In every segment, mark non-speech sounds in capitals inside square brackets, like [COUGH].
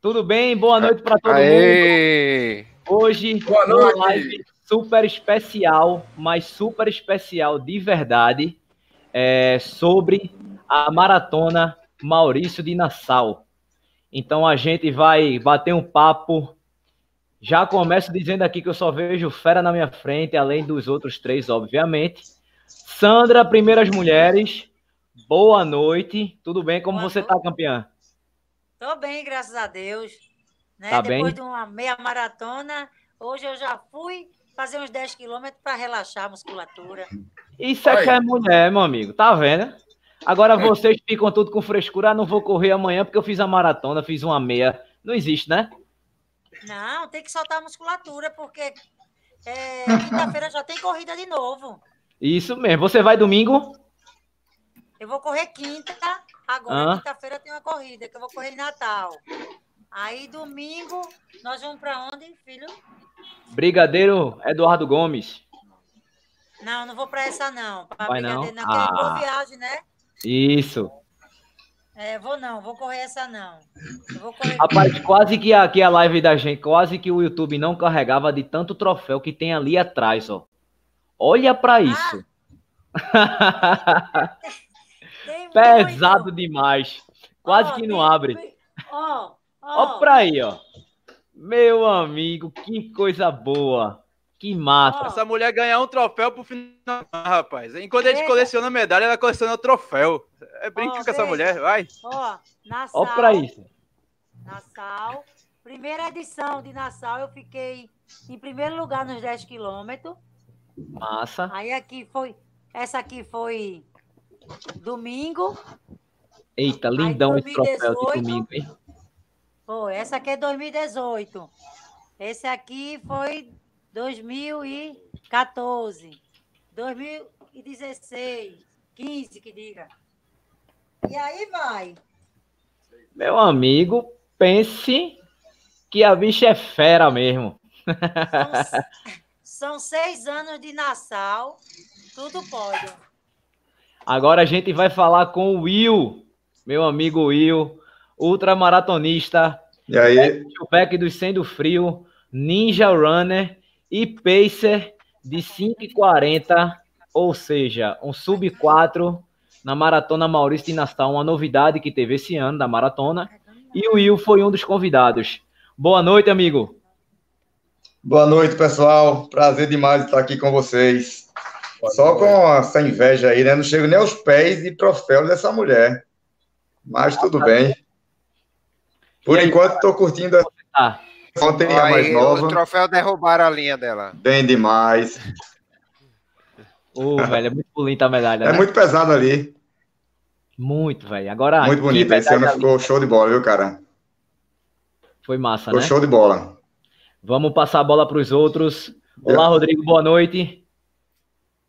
Tudo bem? Boa noite para todo Aê. mundo. Hoje, Boa noite. uma live super especial, mas super especial de verdade, é, sobre a maratona Maurício de Nassau. Então a gente vai bater um papo. Já começo dizendo aqui que eu só vejo fera na minha frente, além dos outros três, obviamente. Sandra, primeiras mulheres. Boa noite. Tudo bem? Como Boa você está, campeã? Tô bem, graças a Deus. Né? Tá Depois bem? de uma meia maratona, hoje eu já fui fazer uns 10 quilômetros para relaxar a musculatura. Isso é que é mulher, meu amigo. Tá vendo? Agora é. vocês ficam tudo com frescura. Ah, não vou correr amanhã porque eu fiz a maratona, fiz uma meia. Não existe, né? Não, tem que soltar a musculatura, porque é, quinta-feira já tem corrida de novo. Isso mesmo. Você vai domingo? Eu vou correr quinta, agora ah. quinta-feira tem uma corrida, que eu vou correr em Natal. Aí domingo, nós vamos para onde, filho? Brigadeiro Eduardo Gomes. Não, não vou para essa não. Pra Vai não? não. Ah. boa viagem, né? Isso. É, vou não, vou correr essa não. Correr... Rapaz, quase que aqui a live da gente, quase que o YouTube não carregava de tanto troféu que tem ali atrás, ó. Olha para ah. [LAUGHS] Pesado muito. demais. Quase oh, que não tem... abre. Ó, ó. Ó pra aí, ó. Meu amigo, que coisa boa. Que massa. Essa mulher ganhar um troféu pro final, rapaz. Enquanto a gente coleciona medalha, ela coleciona troféu. É brinco oh, com essa mulher, vai. Ó, Nassau. Ó pra isso. Nassau. Primeira edição de Nassau, eu fiquei em primeiro lugar nos 10 quilômetros. Massa. Aí aqui foi. Essa aqui foi domingo. Eita, lindão esse troféu de domingo, hein? Foi, essa aqui é 2018. Esse aqui foi 2014, 2016, 15 que diga. E aí vai. Meu amigo, pense que a bicha é fera mesmo. São, são seis anos de Nassau, tudo pode. Agora a gente vai falar com o Will, meu amigo Will, ultramaratonista. E aí? O pack do Sendo Frio, Ninja Runner e pacer de 5,40, ou seja, um sub 4 na maratona Maurício de Nassau, uma novidade que teve esse ano da maratona. E o Will foi um dos convidados. Boa noite, amigo. Boa noite, pessoal. Prazer demais estar aqui com vocês. Só com essa inveja aí, né? Não chego nem aos pés de troféu dessa mulher. Mas tudo bem. Por aí, enquanto, estou curtindo. A... Ontem a mais nova. O troféu derrubaram a linha dela. Bem demais. Ô, oh, velho, é muito bonita a medalha. É né? muito pesado ali. Muito, velho. Agora. Muito bonita. Esse ano ficou show de bola, viu, cara? Foi massa, ficou né? show de bola. Vamos passar a bola para os outros. Olá, Rodrigo, boa noite.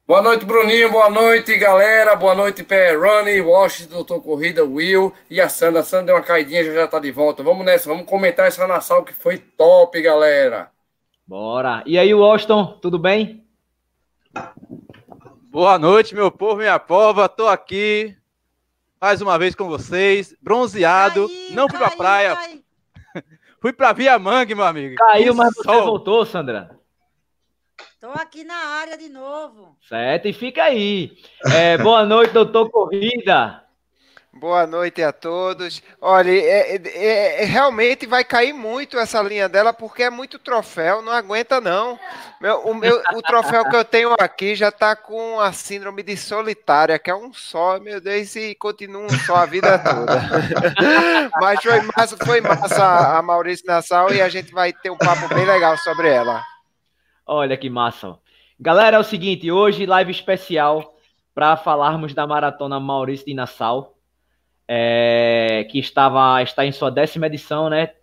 Boa noite, Bruninho. Boa noite, galera. Boa noite, Pé Ronnie, Washington, Doutor Corrida, Will e a Sandra. A Sandra deu uma caidinha, já já tá de volta. Vamos nessa, vamos comentar essa nação que foi top, galera. Bora. E aí, Washington, tudo bem? Boa noite, meu povo, minha pova. Tô aqui mais uma vez com vocês, bronzeado. Não fui pra praia. Caiu. [LAUGHS] fui pra Via Mangue, meu amigo. Caiu, mas sol. você voltou, Sandra. Estou aqui na área de novo. Certo, e fica aí. É, boa noite, doutor Corrida. Boa noite a todos. Olha, é, é, é, realmente vai cair muito essa linha dela, porque é muito troféu, não aguenta não. Meu, o, meu, o troféu que eu tenho aqui já está com a síndrome de solitária, que é um só, meu Deus, e continua um só a vida toda. [LAUGHS] Mas foi massa, foi massa a Maurício Nassau e a gente vai ter um papo bem legal sobre ela. Olha que massa. Galera, é o seguinte, hoje live especial para falarmos da maratona Maurício de Nassau, é, que estava está em sua décima edição, né?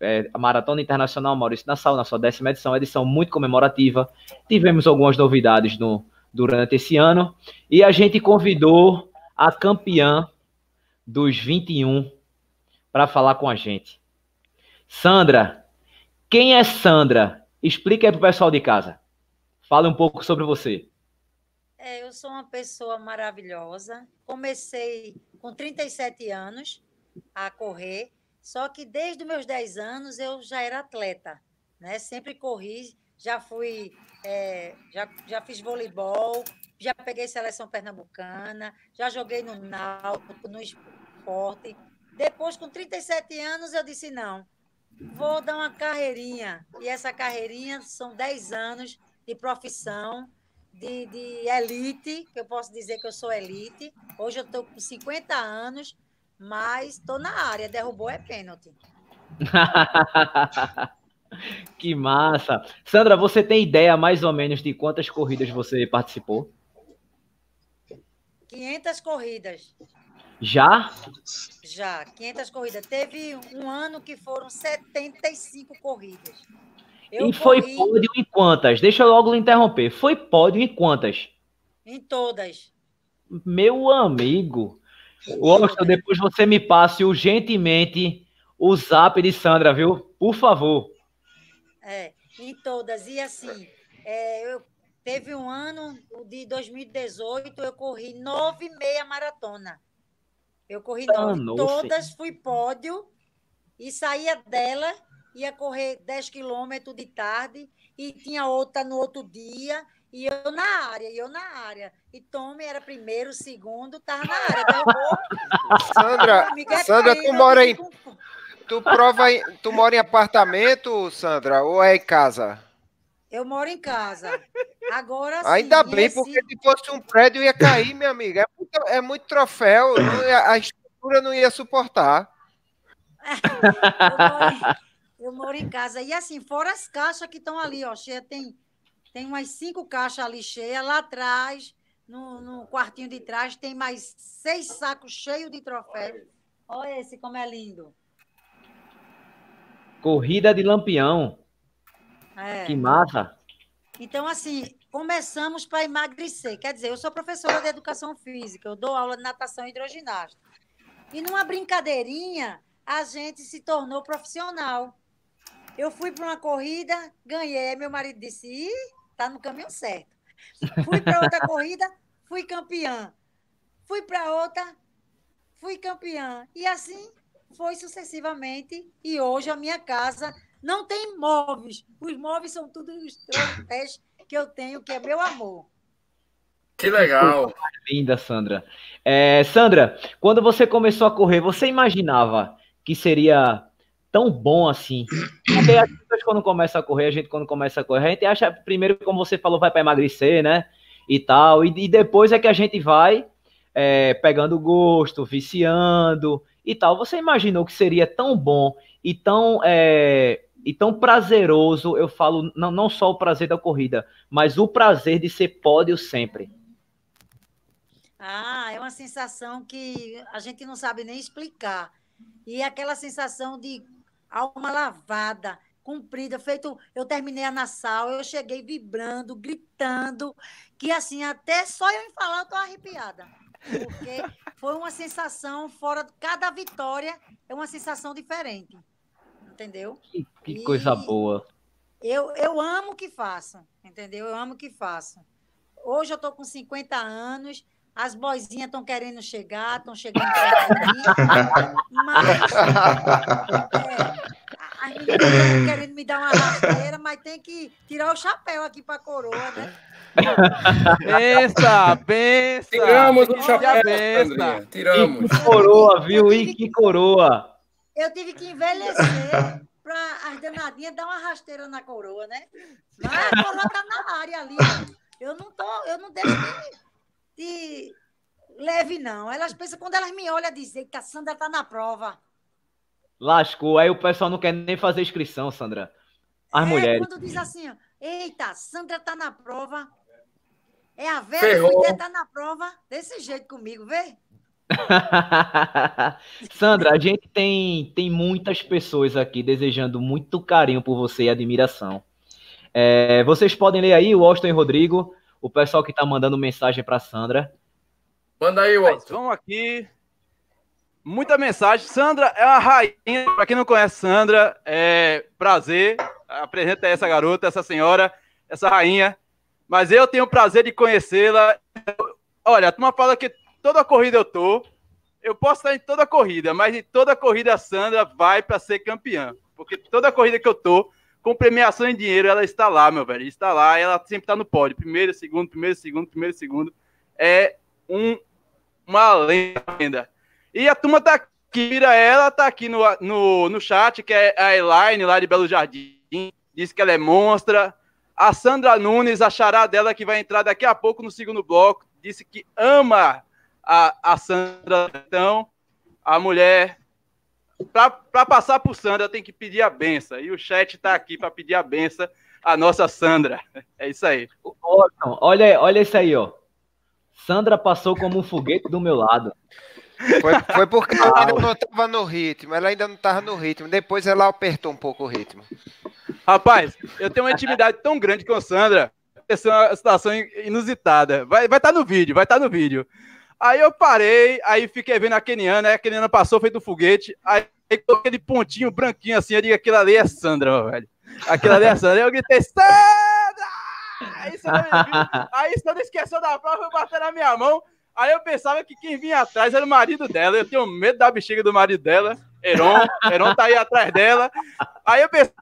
É, a Maratona Internacional Maurício Nassau, na sua décima edição, edição muito comemorativa. Tivemos algumas novidades no, durante esse ano e a gente convidou a campeã dos 21 para falar com a gente. Sandra, quem é Sandra Explique aí para o pessoal de casa. Fale um pouco sobre você. É, eu sou uma pessoa maravilhosa. Comecei com 37 anos a correr. Só que desde meus 10 anos eu já era atleta, né? Sempre corri, já fui, é, já, já fiz voleibol, já peguei seleção pernambucana, já joguei no Náutico, no esporte. Depois, com 37 anos, eu disse: não, vou dar uma carreirinha. E essa carreirinha são 10 anos de profissão, de, de elite, que eu posso dizer que eu sou elite. Hoje eu estou com 50 anos, mas estou na área. Derrubou é pênalti. [LAUGHS] que massa. Sandra, você tem ideia mais ou menos de quantas corridas você participou? 500 corridas. Já? Já, 500 corridas. Teve um ano que foram 75 corridas. Eu e foi corri... pódio em quantas? Deixa eu logo interromper. Foi pódio em quantas? Em todas. Meu amigo. Washington, depois você me passe urgentemente o zap de Sandra, viu? Por favor. É, em todas. E assim, é, eu, teve um ano de 2018, eu corri nove meia maratona. Eu corri nove. Todas fui pódio e saía dela, ia correr 10 quilômetros de tarde e tinha outra no outro dia. E eu na área, e eu na área. E Tommy era primeiro, segundo, tava na área. Derrubou. Sandra, Sandra, tu mora em. Tu prova em, tu mora em apartamento, Sandra, ou é em casa? Eu moro em casa. Agora sim. Ainda bem, esse... porque se fosse um prédio ia cair, minha amiga. É muito, é muito troféu, ia, a estrutura não ia suportar. [LAUGHS] eu, moro em, eu, moro em, casa. E assim, fora as caixas que estão ali, ó, cheia, tem, tem umas cinco caixas ali cheias. Lá atrás, no, no quartinho de trás, tem mais seis sacos cheios de troféu. Olha esse como é lindo. Corrida de Lampião. É. Que massa. Então, assim, começamos para emagrecer. Quer dizer, eu sou professora de educação física, eu dou aula de natação e hidroginástica. E numa brincadeirinha, a gente se tornou profissional. Eu fui para uma corrida, ganhei. Meu marido disse: Ih, tá no caminho certo. Fui para outra corrida, fui campeã. Fui para outra, fui campeã. E assim foi sucessivamente. E hoje a minha casa não tem móveis. Os móveis são tudo os troféus que eu tenho, que é meu amor. Que legal. Linda, Sandra. É, Sandra, quando você começou a correr, você imaginava que seria tão bom assim? Porque as pessoas quando começam a correr, a gente quando começa a correr, a gente acha primeiro, como você falou, vai para emagrecer, né? E tal. E, e, depois é que a gente vai é, pegando gosto, viciando e tal. Você imaginou que seria tão bom e tão é, e tão prazeroso, eu falo, não, não só o prazer da corrida, mas o prazer de ser pódio sempre. Ah, é uma sensação que a gente não sabe nem explicar. E aquela sensação de alma lavada, cumprida, feito. Eu terminei a Nassau, eu cheguei vibrando, gritando, que assim, até só eu em falar, eu tô arrepiada. Porque foi uma sensação fora. Cada vitória é uma sensação diferente entendeu? Que, que coisa boa. Eu, eu amo o que faço, entendeu? Eu amo o que faço. Hoje eu estou com 50 anos, as boizinhas estão querendo chegar, estão chegando [LAUGHS] mas é, as meninas estão querendo me dar uma rasteira, mas tem que tirar o chapéu aqui para a coroa, né? Pensa, pensa. Tiramos o chapéu, pensa. Tiramos. E que coroa, viu? E que coroa. Eu tive que envelhecer para as danadinhas dar uma rasteira na coroa, né? Mas a coroa tá na área ali. Eu não tô, eu não deixo de, de leve, não. Elas pensam, quando elas me olham, dizer que a Sandra tá na prova. Lascou. Aí o pessoal não quer nem fazer inscrição, Sandra. As é, mulheres. quando diz assim, ó, eita, Sandra tá na prova. É a velha que tá na prova. Desse jeito comigo, vê? [LAUGHS] Sandra, a gente tem, tem muitas pessoas aqui desejando muito carinho por você e admiração. É, vocês podem ler aí o Austin e Rodrigo, o pessoal que está mandando mensagem para Sandra. Manda aí, Austin. Vamos aqui. Muita mensagem. Sandra é uma rainha. Para quem não conhece Sandra, é prazer. Apresenta essa garota, essa senhora, essa rainha. Mas eu tenho o prazer de conhecê-la. Olha, a turma fala que toda corrida eu tô. eu posso estar em toda corrida, mas em toda corrida a Sandra vai para ser campeã. Porque toda corrida que eu tô, com premiação em dinheiro, ela está lá, meu velho. Está lá, ela sempre está no pódio. Primeiro, segundo, primeiro, segundo, primeiro, segundo. É um, uma lenda. E a turma tá aqui, mira ela, tá aqui no, no, no chat, que é a Elaine, lá de Belo Jardim. Diz que ela é monstra. A Sandra Nunes, a chará dela, que vai entrar daqui a pouco no segundo bloco, disse que ama a, a Sandra. Então, a mulher, para passar por Sandra, tem que pedir a benção. E o chat está aqui para pedir a benção a nossa Sandra. É isso aí. Olha, olha isso aí, ó. Sandra passou como um foguete do meu lado. Foi, foi porque ela ainda não estava no ritmo. Ela ainda não estava no ritmo. Depois ela apertou um pouco o ritmo. Rapaz, eu tenho uma intimidade tão grande com a Sandra. Essa é uma situação inusitada. Vai estar vai tá no vídeo, vai estar tá no vídeo. Aí eu parei, aí fiquei vendo a Keniana, aí a Keniana passou feito um foguete, aí aquele pontinho branquinho assim, eu digo, aquilo ali é Sandra, meu velho. Aquilo ali é Sandra. Eu gritei, Sandra! Aí Sandra, aí Sandra esqueceu da prova, eu bater na minha mão. Aí eu pensava que quem vinha atrás era o marido dela. Eu tenho medo da bexiga do marido dela. Heron, Heron tá aí atrás dela. Aí eu pensei,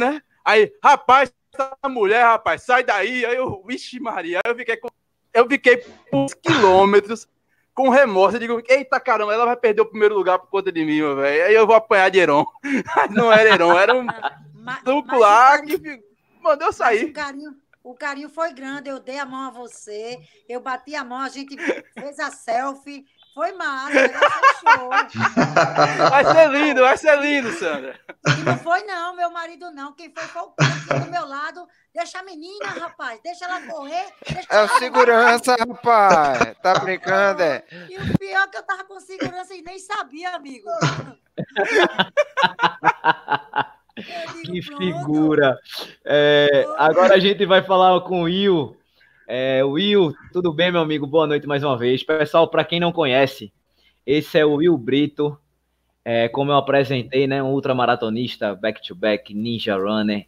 né? Aí, rapaz, essa mulher, rapaz, sai daí. Aí eu, vixe Maria, aí eu fiquei com eu fiquei por quilômetros com remorso. Eu digo, eita caramba, ela vai perder o primeiro lugar por conta de mim, velho. Aí eu vou apanhar de Heron. [LAUGHS] Não era Heron, era um duplo lá que mandou sair. O carinho, o carinho foi grande. Eu dei a mão a você, eu bati a mão, a gente fez a selfie. Foi massa, show. [LAUGHS] Vai ser lindo, vai ser lindo, Sandra. E não foi, não, meu marido não. Quem foi foi o do meu lado. Deixa a menina, rapaz. Deixa ela correr. Deixa é o segurança, rapaz. Tá brincando, é? E o pior é que eu tava com segurança e nem sabia, amigo. Digo, [LAUGHS] que figura. É, agora a gente vai falar com o Will. É, Will, tudo bem, meu amigo? Boa noite mais uma vez. Pessoal, para quem não conhece, esse é o Will Brito. É, como eu apresentei, né, um ultramaratonista, back-to-back, ninja runner.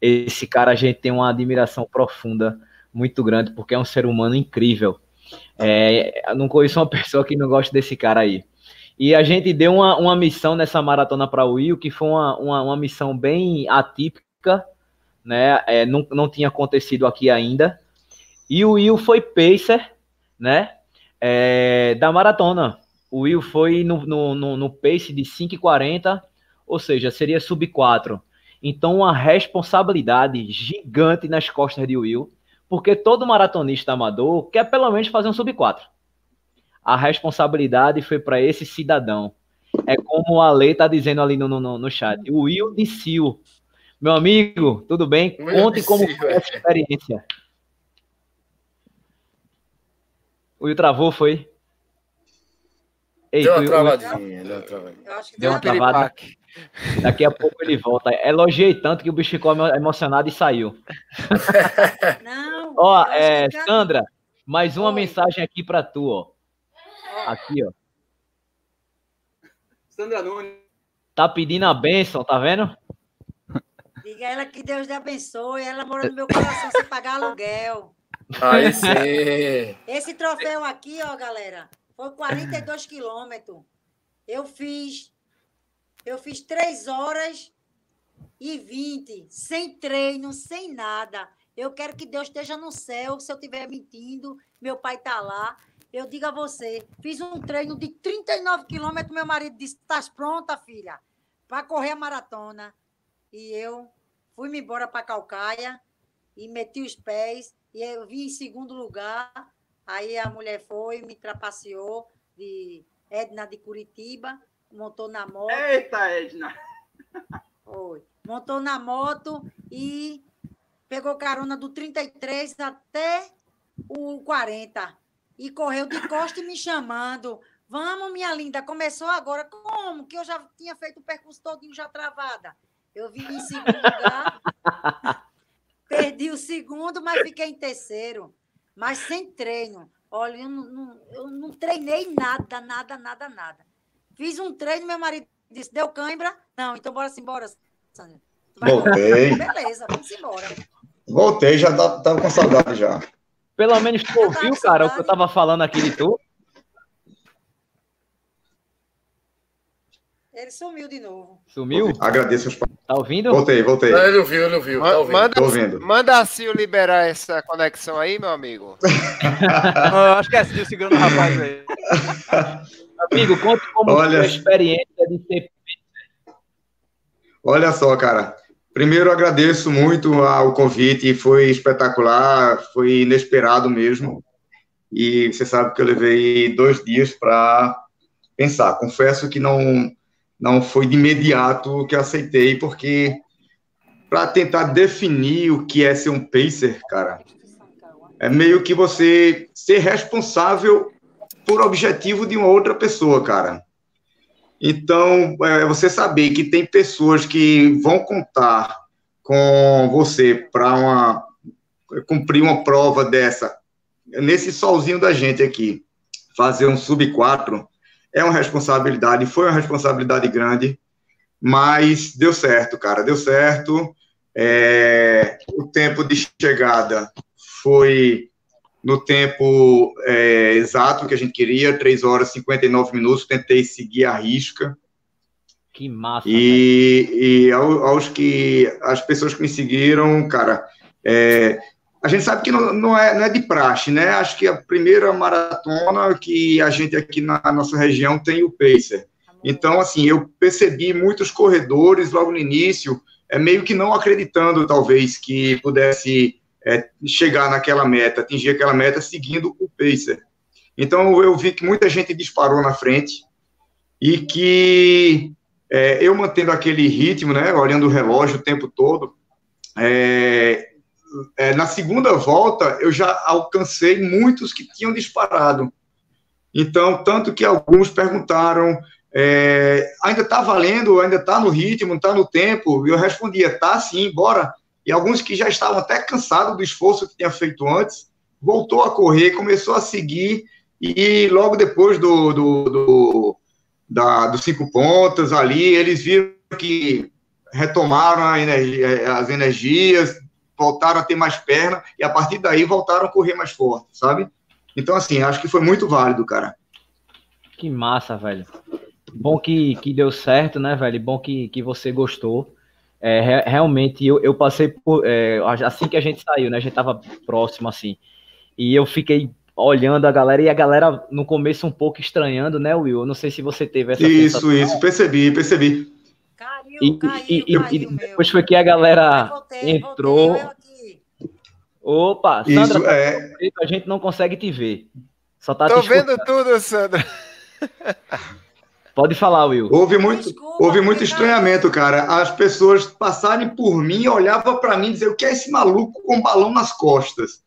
Esse cara a gente tem uma admiração profunda, muito grande, porque é um ser humano incrível. É, não conheço uma [LAUGHS] pessoa que não goste desse cara aí. E a gente deu uma, uma missão nessa maratona para o Will, que foi uma, uma, uma, missão bem atípica, né? É, não, não tinha acontecido aqui ainda. E o Will foi pacer, né? É, da maratona. O Will foi no, no, no, no pace de 5,40, ou seja, seria sub 4. Então, uma responsabilidade gigante nas costas de Will, porque todo maratonista amador quer pelo menos fazer um sub 4. A responsabilidade foi para esse cidadão. É como a lei está dizendo ali no, no, no chat. O Will de Sil. Meu amigo, tudo bem? Conte como foi essa experiência. O Will travou, foi? Ei, deu uma travadinha, deu uma travadinha. Deu uma travada. Daqui a pouco ele volta. Elogiei tanto que o bicho ficou emocionado e saiu. [LAUGHS] Não. ó, é, Sandra, mais uma Oi. mensagem aqui para tu, ó. Aqui, ó. Sandra Nunes. Tá pedindo a bênção, tá vendo? Diga ela que Deus lhe abençoe. Ela mora no meu coração sem pagar aluguel. Aí sim. [LAUGHS] Esse troféu aqui, ó, galera, foi 42 quilômetros. Eu fiz. Eu fiz 3 horas e 20, sem treino, sem nada. Eu quero que Deus esteja no céu. Se eu estiver mentindo, meu pai está lá. Eu digo a você, fiz um treino de 39 quilômetros. Meu marido disse: Estás pronta, filha, para correr a maratona. E eu fui-me embora para Calcaia e meti os pés e eu vim em segundo lugar. Aí a mulher foi, me trapaceou de Edna de Curitiba, montou na moto. Eita, Edna! Foi. Montou na moto e pegou carona do 33 até o 40. E correu de costa me chamando. Vamos, minha linda, começou agora. Como? Que eu já tinha feito o percurso todinho já travada. Eu vim em segundo lugar. [LAUGHS] Perdi o segundo, mas fiquei em terceiro. Mas sem treino. Olha, eu não, não, eu não treinei nada, nada, nada, nada. Fiz um treino, meu marido disse, deu cãibra? Não, então bora embora, Sandra. Voltei. Beleza, vamos embora. Voltei, já tava com saudade já. Pelo menos tu ouviu, cara, o que eu tava falando aqui de tu? Ele sumiu de novo. Sumiu? Agradeço os Tá ouvindo? Voltei, voltei. Ele ouviu, ele ouviu. Tá ouvindo. Manda, Tô ouvindo. manda a Sil liberar essa conexão aí, meu amigo. [LAUGHS] Ah, acho que é Sil segurando o rapaz aí. [LAUGHS] Amigo, conta como Olha- foi a experiência de ser Olha só, cara. Primeiro, agradeço muito ao convite, foi espetacular, foi inesperado mesmo. E você sabe que eu levei dois dias para pensar. Confesso que não, não foi de imediato que eu aceitei, porque para tentar definir o que é ser um pacer, cara, é meio que você ser responsável por objetivo de uma outra pessoa, cara. Então, é, você saber que tem pessoas que vão contar com você para cumprir uma prova dessa, nesse solzinho da gente aqui, fazer um sub 4, é uma responsabilidade, foi uma responsabilidade grande, mas deu certo, cara, deu certo. É, o tempo de chegada foi no tempo é, exato que a gente queria, 3 horas e 59 minutos, tentei seguir a risca. Que massa. E, e ao- aos que as pessoas que me seguiram, cara, é, a gente sabe que não, não, é, não é de praxe, né? Acho que a primeira maratona que a gente aqui na nossa região tem o Pacer. Então, assim, eu percebi muitos corredores logo no início, é meio que não acreditando, talvez, que pudesse é, chegar naquela meta, atingir aquela meta seguindo o Pacer. Então, eu vi que muita gente disparou na frente e que é, eu mantendo aquele ritmo, né, olhando o relógio o tempo todo, é, é, na segunda volta eu já alcancei muitos que tinham disparado. Então, tanto que alguns perguntaram, é, ainda está valendo, ainda está no ritmo, está no tempo? Eu respondia, tá sim, bora. E alguns que já estavam até cansados do esforço que tinha feito antes, voltou a correr, começou a seguir, e logo depois do, do, do da, dos cinco pontas ali, eles viram que retomaram energia, as energias, voltaram a ter mais perna, e a partir daí voltaram a correr mais forte, sabe? Então, assim, acho que foi muito válido, cara. Que massa, velho. Bom que, que deu certo, né, velho? Bom que, que você gostou. É, re- realmente, eu, eu passei por. é, assim que a gente saiu, né? A gente tava próximo, assim. E eu fiquei olhando a galera, e a galera no começo um pouco estranhando, né, Will? Eu não sei se você teve essa Isso, sensação. isso, percebi, percebi. Caiu, E, caiu, e- e- caiu, e meu. depois foi que a galera voltei, entrou. voltei. Opa, Isso Sandra, é. a gente não consegue te ver. Só tá Tô te vendo tudo, Sandra. [LAUGHS] Pode falar, Will. Houve muito, Desculpa, houve muito estranhamento, cara. As pessoas passarem por mim, olhavam para mim e diziam: o que é esse maluco com um balão nas costas?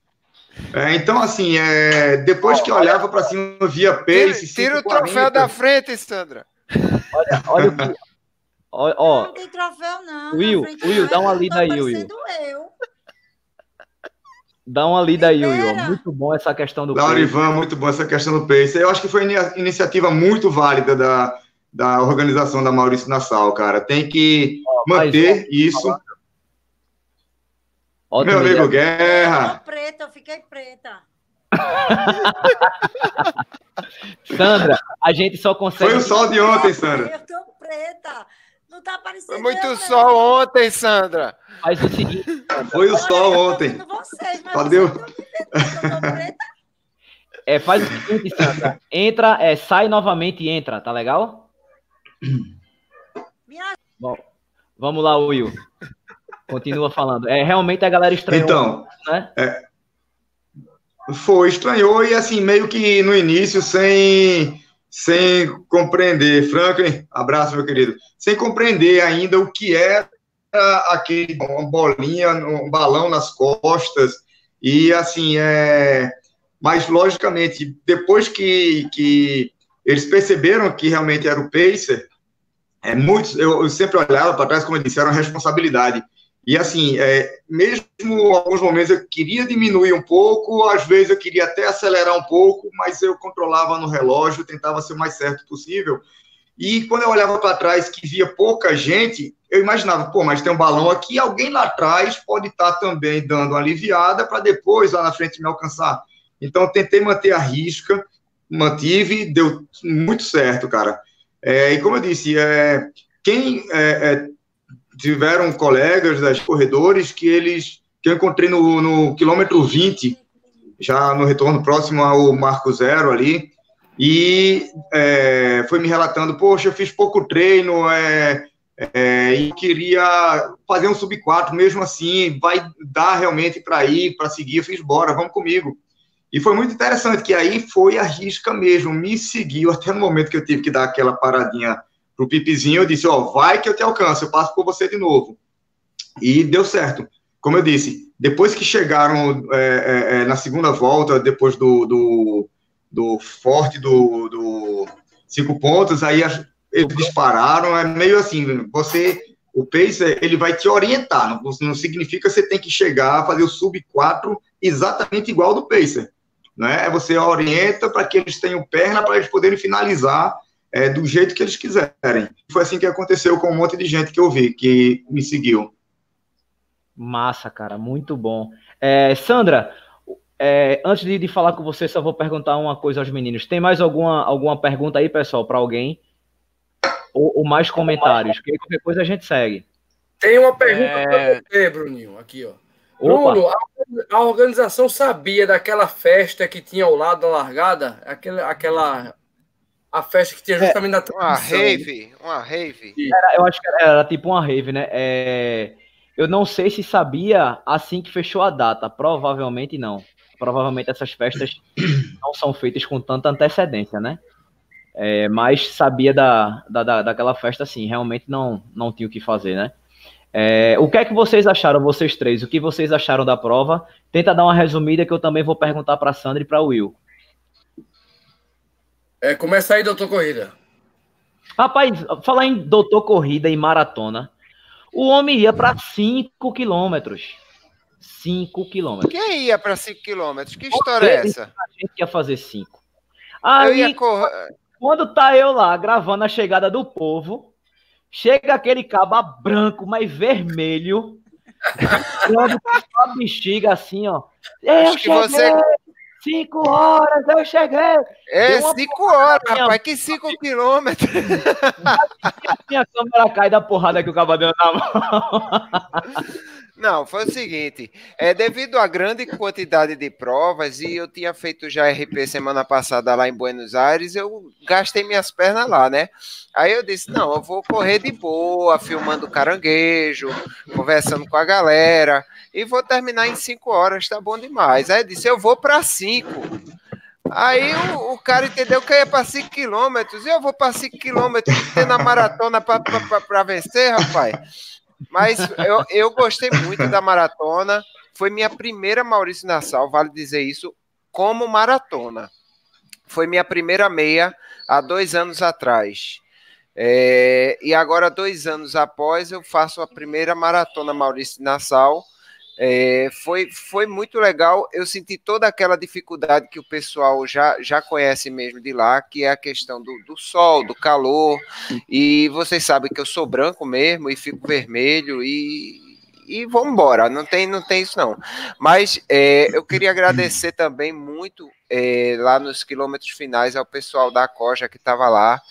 É, então, assim, é, depois que olhava para cima, via Tira, pace. tira o 5,40. troféu da frente, Sandra. Olha, olha o que. Ó, ó, Não tem troféu, não. Will, Will, dá uma Eu lida tô aí, Will. eu. dá uma lida aí, Will. Muito bom essa questão do. Laurivan, muito bom essa questão do pace. Eu acho que foi uma iniciativa muito válida da, da organização da Maurício Nassau, cara. Tem que mas, manter isso. Ótimo, Meu amigo Eu Guerra. tô preta, eu fiquei preta. [LAUGHS] Sandra, a gente só consegue. Foi o sol de ontem, Sandra. Eu tô preta. Não tá aparecendo. Foi muito não. sol ontem, Sandra. Faz o seguinte, Foi o sol ontem. vendo Vocês, mas Só vocês deu- não estão me vendo, eu tô preta. é, faz o seguinte, Sandra. Entra, é, sai novamente e entra, tá legal? Minha Bom, vamos lá, Will. Continua falando. É, realmente a galera estranhou, Então, né? Foi, estranhou e assim, meio que no início, sem, sem compreender, Franklin, abraço, meu querido, sem compreender ainda o que era aquele uma bolinha, um balão nas costas, e assim, é. Mas logicamente, depois que, que eles perceberam que realmente era o Pacer, é, muitos, eu, eu sempre olhava para trás, como eu disse, era uma responsabilidade. E assim, é, mesmo alguns momentos eu queria diminuir um pouco, às vezes eu queria até acelerar um pouco, mas eu controlava no relógio, tentava ser o mais certo possível. E quando eu olhava para trás que via pouca gente, eu imaginava, pô, mas tem um balão aqui, alguém lá atrás pode estar também dando uma aliviada para depois lá na frente me alcançar. Então eu tentei manter a risca, mantive, deu muito certo, cara. É, e como eu disse, é, quem é, é, tiveram colegas das corredores que eles que eu encontrei no, no quilômetro 20, já no retorno próximo ao Marco Zero ali, e é, foi me relatando, poxa, eu fiz pouco treino, é, é, e queria fazer um sub 4 mesmo assim, vai dar realmente para ir, para seguir, eu fiz, bora, vamos comigo. E foi muito interessante, que aí foi a risca mesmo, me seguiu até no momento que eu tive que dar aquela paradinha pro pipizinho, eu disse, ó, oh, vai que eu te alcanço, eu passo por você de novo. E deu certo. Como eu disse, depois que chegaram é, é, é na segunda volta, depois do, do, do forte do, do cinco pontos, aí eles dispararam, é meio assim, você, o pacer, ele vai te orientar, não, não significa que você tem que chegar, fazer o sub 4 exatamente igual do pacer, né? Você orienta para que eles tenham perna para eles poderem finalizar é, do jeito que eles quiserem. Foi assim que aconteceu com um monte de gente que eu vi, que me seguiu. Massa, cara, muito bom. É, Sandra, é, antes de, de, falar com você, só vou perguntar uma coisa aos meninos. Tem mais alguma, alguma pergunta aí, pessoal, para alguém? Ou, ou, mais comentários? Porque qualquer coisa a gente segue. Tem uma pergunta é... para você, Bruninho, aqui, ó. Opa. Bruno, a, a, organização sabia daquela festa que tinha ao lado da largada? Aquela, aquela a festa que tinha é, justamente é, na transição. Uma rave, uma rave. Era, eu acho que era, era, tipo uma rave, né? É, eu não sei se sabia assim que fechou a data. Provavelmente não. Provavelmente essas festas [COUGHS] não são feitas com tanta antecedência, né? É, mas sabia da, da, da, daquela festa, sim. Realmente não, não tinha o que fazer, né? É, o que é que vocês acharam, vocês três? O que vocês acharam da prova? Tenta dar uma resumida que eu também vou perguntar para Sandra e para Will. É, começa aí, doutor Corrida. Rapaz, falar em doutor Corrida e maratona, o homem ia para 5 quilômetros. 5 quilômetros. Quem ia para 5 quilômetros? Que história é essa? A gente ia fazer 5. Aí, eu ia correr. quando tá eu lá gravando a chegada do povo, chega aquele caba branco, mas vermelho, [LAUGHS] quando a bexiga assim, ó. Eu Acho que você Cinco horas eu cheguei. É, cinco horas, rapaz. Que cinco quilômetros. [LAUGHS] Minha câmera cai da porrada que o cabo deu na mão. [LAUGHS] Não, foi o seguinte, é devido à grande quantidade de provas e eu tinha feito já RP semana passada lá em Buenos Aires, eu gastei minhas pernas lá, né? Aí eu disse, não, eu vou correr de boa, filmando caranguejo, conversando com a galera e vou terminar em cinco horas, tá bom demais. Aí eu disse, eu vou para cinco. Aí o, o, cara entendeu que ia para 5 quilômetros, e eu vou para 5 quilômetros, tendo a maratona para vencer, rapaz. Mas eu, eu gostei muito da maratona. Foi minha primeira Maurício Nassau, vale dizer isso, como maratona. Foi minha primeira meia há dois anos atrás. É, e agora, dois anos após, eu faço a primeira maratona Maurício Nassau é, foi, foi muito legal. Eu senti toda aquela dificuldade que o pessoal já, já conhece mesmo de lá, que é a questão do, do sol, do calor. E vocês sabem que eu sou branco mesmo e fico vermelho e, e vamos embora. Não tem, não tem isso não. Mas é, eu queria agradecer também muito é, lá nos quilômetros finais ao pessoal da Coja que estava lá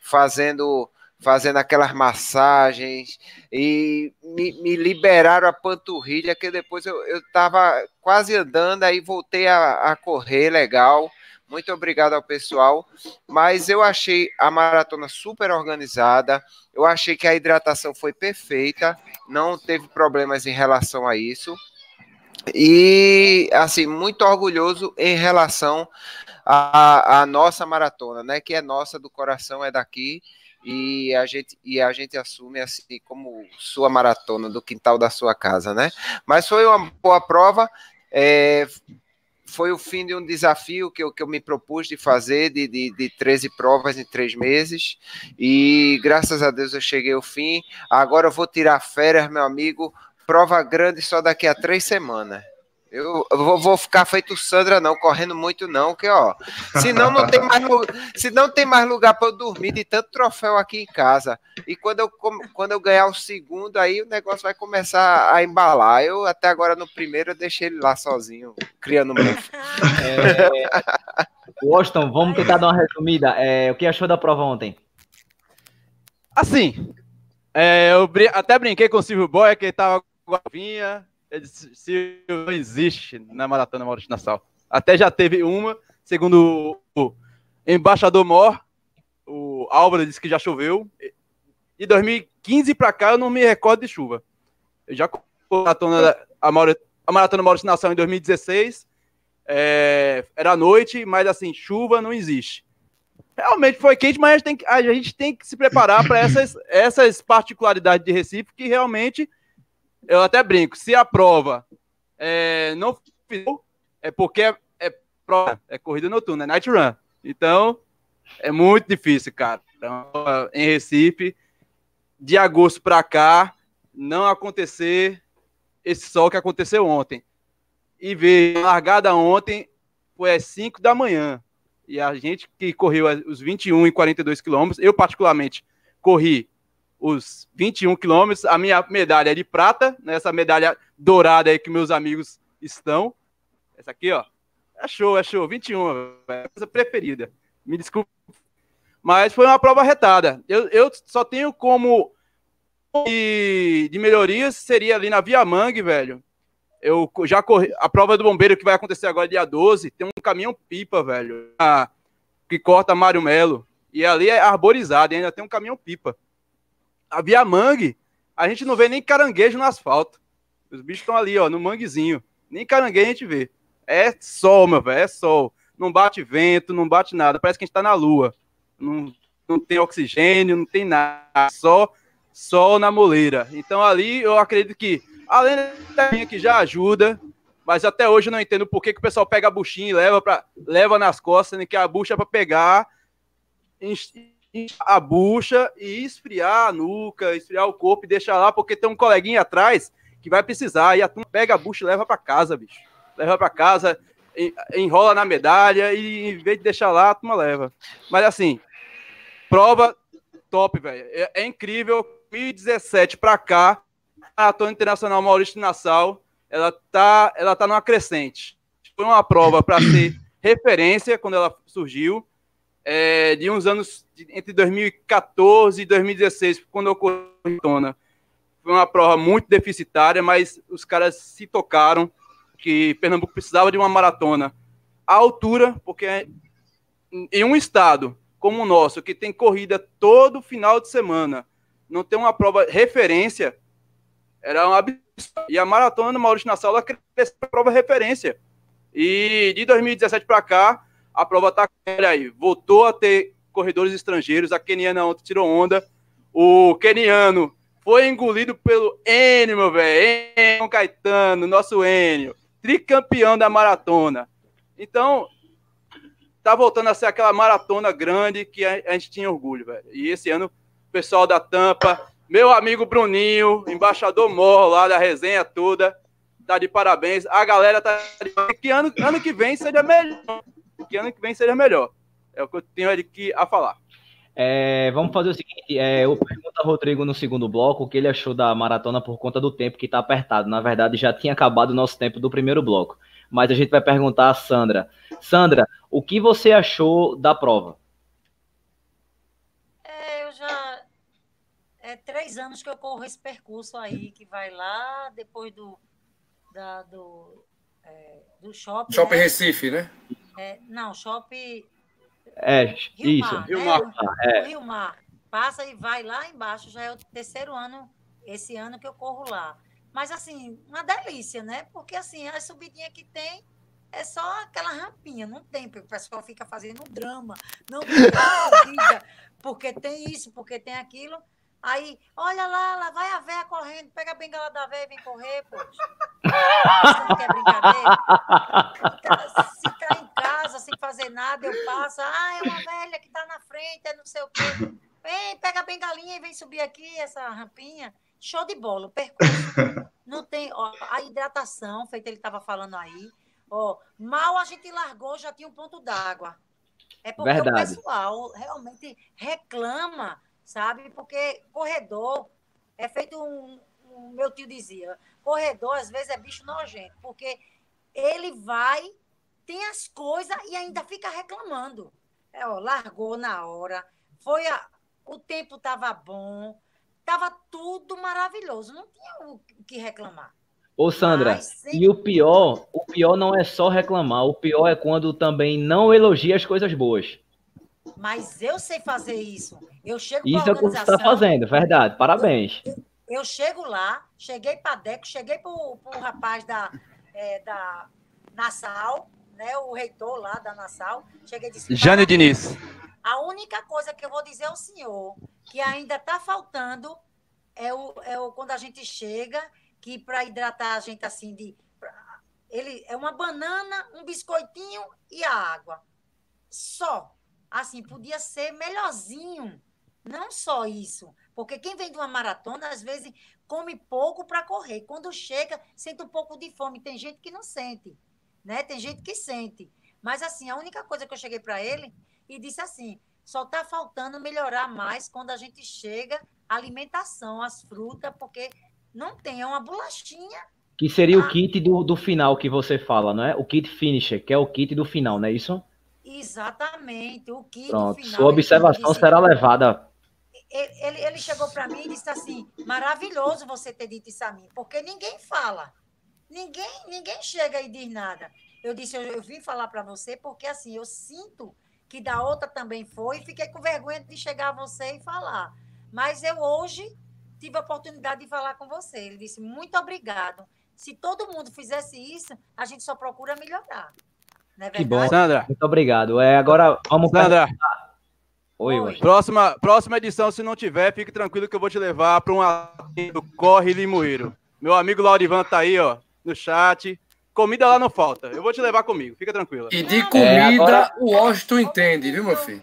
fazendo fazendo aquelas massagens e me, me, liberaram a panturrilha, que depois eu estava quase andando, aí voltei a, a, correr legal. Muito obrigado ao pessoal, mas eu achei a maratona super organizada, eu achei que a hidratação foi perfeita, não teve problemas em relação a isso. E, assim, muito orgulhoso em relação à nossa maratona, né? Que é nossa do coração, é daqui e a gente e a gente assume assim como sua maratona do quintal da sua casa, né? Mas foi uma boa prova. É, foi o fim de um desafio que eu, que eu me propus de fazer, de, de, de 13 provas em três meses, e graças a Deus eu cheguei ao fim. Agora eu vou tirar férias, meu amigo. Prova grande só daqui a três semanas. Eu, eu vou, ficar feito Sandra, não, correndo muito, não, que ó. Senão não tem mais, se não tem mais lugar para eu dormir de tanto troféu aqui em casa. E quando eu, quando eu ganhar o segundo, aí o negócio vai começar a embalar. Eu até agora no primeiro eu deixei ele lá sozinho, criando mofo. É, [LAUGHS] Washington, vamos tentar dar uma resumida. É, o que achou da prova ontem? Assim, é, eu até brinquei com o Silvio Boy, que ele tava com a vinha. Ele disse, Silvio não existe na Maratona Maurício Nassau. Até já teve uma, segundo o embaixador Mor, o Álvaro disse que já choveu. De 2015 para cá eu não me recordo de chuva. Eu já a maratona, a, maratona Maurício Nação em 2016. É, era noite, mas assim, chuva não existe. Realmente foi quente, mas a gente tem que, a gente tem que se preparar para essas, essas particularidades de Recife que realmente eu até brinco. Se a prova é, não é porque é, é, é corrida noturna, é night run. Então é muito difícil, cara. Então, em Recife, de agosto para cá, não acontecer esse sol que aconteceu ontem. E ver largada ontem foi às 5 da manhã. E a gente que correu os 21 e 42 quilômetros, eu particularmente corri os 21 quilômetros, a minha medalha é de prata, né, medalha dourada aí que meus amigos estão. Essa aqui, ó, é show, é show, 21, é a coisa preferida. Me desculpe. Mas foi uma prova retada. Eu, eu só tenho como de, de melhorias seria ali na Via Mangue, velho. Eu já corri. A prova do bombeiro que vai acontecer agora dia 12, tem um caminhão pipa, velho. que corta Mário Melo. E ali é arborizado, e ainda tem um caminhão pipa. A Via Mangue, a gente não vê nem caranguejo no asfalto. Os bichos estão ali, ó, no manguezinho. Nem caranguejo a gente vê. É sol, meu velho, é sol. Não bate vento, não bate nada. Parece que a gente tá na lua. Não, não tem oxigênio, não tem nada. Só sol na moleira. Então ali eu acredito que, além da que já ajuda, mas até hoje eu não entendo por que, que o pessoal pega a buchinha e leva, pra, leva nas costas, né, que a bucha é para pegar a bucha e esfriar a nuca, esfriar o corpo e deixar lá, porque tem um coleguinha atrás que vai precisar. E a turma pega a bucha e leva para casa, bicho. Leva para casa, enrola na medalha e em vez de deixar lá, a turma leva. Mas assim, prova top, velho. É, é incrível 2017 para cá, a Maratona Internacional Maurício Nassau, ela tá, ela tá numa crescente. Foi uma prova para ser [CLEARS THROAT] referência quando ela surgiu, é, de uns anos entre 2014 e 2016, quando ocorreu a maratona. Foi uma prova muito deficitária, mas os caras se tocaram que Pernambuco precisava de uma maratona à altura, porque em um estado como o nosso, que tem corrida todo final de semana, não ter uma prova referência era um absurdo. E a maratona do Maurício Nassau ela cresceu prova referência. E de 2017 para cá, a prova está aí. Voltou a ter corredores estrangeiros. A keniana ontem tirou onda. O keniano foi engolido pelo Enio, meu velho. Enio Caetano, nosso Enio. Tricampeão da maratona. Então, tá voltando a ser aquela maratona grande que a, gente tinha orgulho, velho. E esse ano pessoal da Tampa, meu amigo Bruninho, embaixador Morro lá da resenha toda, tá de parabéns. A galera tá de... que ano, ano que vem seja melhor. Que ano que vem seja melhor. É o que eu tenho aqui a falar. É, vamos fazer o seguinte: é, eu pergunto a Rodrigo no segundo bloco o que ele achou da maratona por conta do tempo que está apertado. Na verdade, já tinha acabado o nosso tempo do primeiro bloco. Mas a gente vai perguntar a Sandra. Sandra, o que você achou da prova? é três anos que eu corro esse percurso aí, que vai lá depois do, da, do, é, do shopping. Shopping né? Recife, né? É, não, shopping. É, Rio isso. Mar, Rio né? Mar. É. Rio Mar. Passa e vai lá embaixo, já é o terceiro ano, esse ano que eu corro lá. Mas, assim, uma delícia, né? Porque, assim, a subidinha que tem é só aquela rampinha, não tem, porque o pessoal fica fazendo drama, não tem [LAUGHS] vida, porque tem isso, porque tem aquilo. Aí, olha lá, lá vai a véia correndo, pega a bengala da véia e vem correr, poxa. Você não quer brincadeira? Se tá em casa sem fazer nada, eu passo. Ah, é uma velha que tá na frente, é não sei o quê. Vem, pega a bengalinha e vem subir aqui essa rampinha. Show de bola, percurso. Não tem, ó, a hidratação, feito ele estava falando aí. Ó, mal a gente largou, já tinha um ponto d'água. É porque Verdade. o pessoal realmente reclama sabe? Porque corredor é feito um, um, meu tio dizia, corredor às vezes é bicho nojento, porque ele vai, tem as coisas e ainda fica reclamando. É, ó, largou na hora, foi a, o tempo estava bom, estava tudo maravilhoso, não tinha o que reclamar. Ô Sandra, e o pior, o pior não é só reclamar, o pior é quando também não elogia as coisas boas. Mas eu sei fazer isso. Eu chego Isso é o que você está fazendo, verdade. Parabéns. Eu, eu chego lá, cheguei para Deco, cheguei para o rapaz da, é, da Nassau, né, o reitor lá da Nassau, cheguei e disse... Jânio Diniz. A única coisa que eu vou dizer ao senhor, que ainda está faltando, é o, é o quando a gente chega, que para hidratar a gente assim de... Ele é uma banana, um biscoitinho e a água. Só. Assim, podia ser melhorzinho. Não só isso. Porque quem vem de uma maratona, às vezes, come pouco para correr. Quando chega, sente um pouco de fome. Tem gente que não sente né? Tem gente que sente. Mas, assim, a única coisa que eu cheguei para ele e disse assim: só está faltando melhorar mais quando a gente chega a alimentação, as frutas, porque não tem é uma bolachinha. Que seria o kit do, do final que você fala, não é? O kit finisher, que é o kit do final, não é isso? Exatamente, o kit Pronto, final. Sua observação disse, será levada. Ele, ele chegou para mim e disse assim: maravilhoso você ter dito isso a mim, porque ninguém fala. Ninguém, ninguém chega e diz nada. Eu disse, eu, eu vim falar para você porque assim, eu sinto que da outra também foi e fiquei com vergonha de chegar a você e falar. Mas eu hoje tive a oportunidade de falar com você. Ele disse, muito obrigado. Se todo mundo fizesse isso, a gente só procura melhorar. Não é que bom, Sandra. Muito obrigado. É, agora vamos Sandra. Oi, Oi. Próxima, próxima edição, se não tiver, fique tranquilo que eu vou te levar para um do Corre Limoeiro. Meu amigo Laurivan tá aí, ó no chat. Comida lá não falta. Eu vou te levar comigo, fica tranquila. E de comida, é, agora... o Washington entende, viu, meu filho?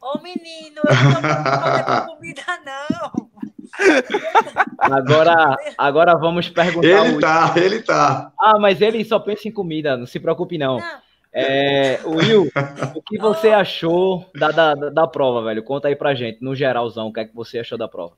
Ô, menino, eu não tô comida, não. [LAUGHS] Agora, agora vamos perguntar. Ele tá, ele tá. Ah, mas ele só pensa em comida, não se preocupe, não. não. É, Will, o que você achou da, da, da prova, velho? Conta aí pra gente, no geralzão, o que é que você achou da prova?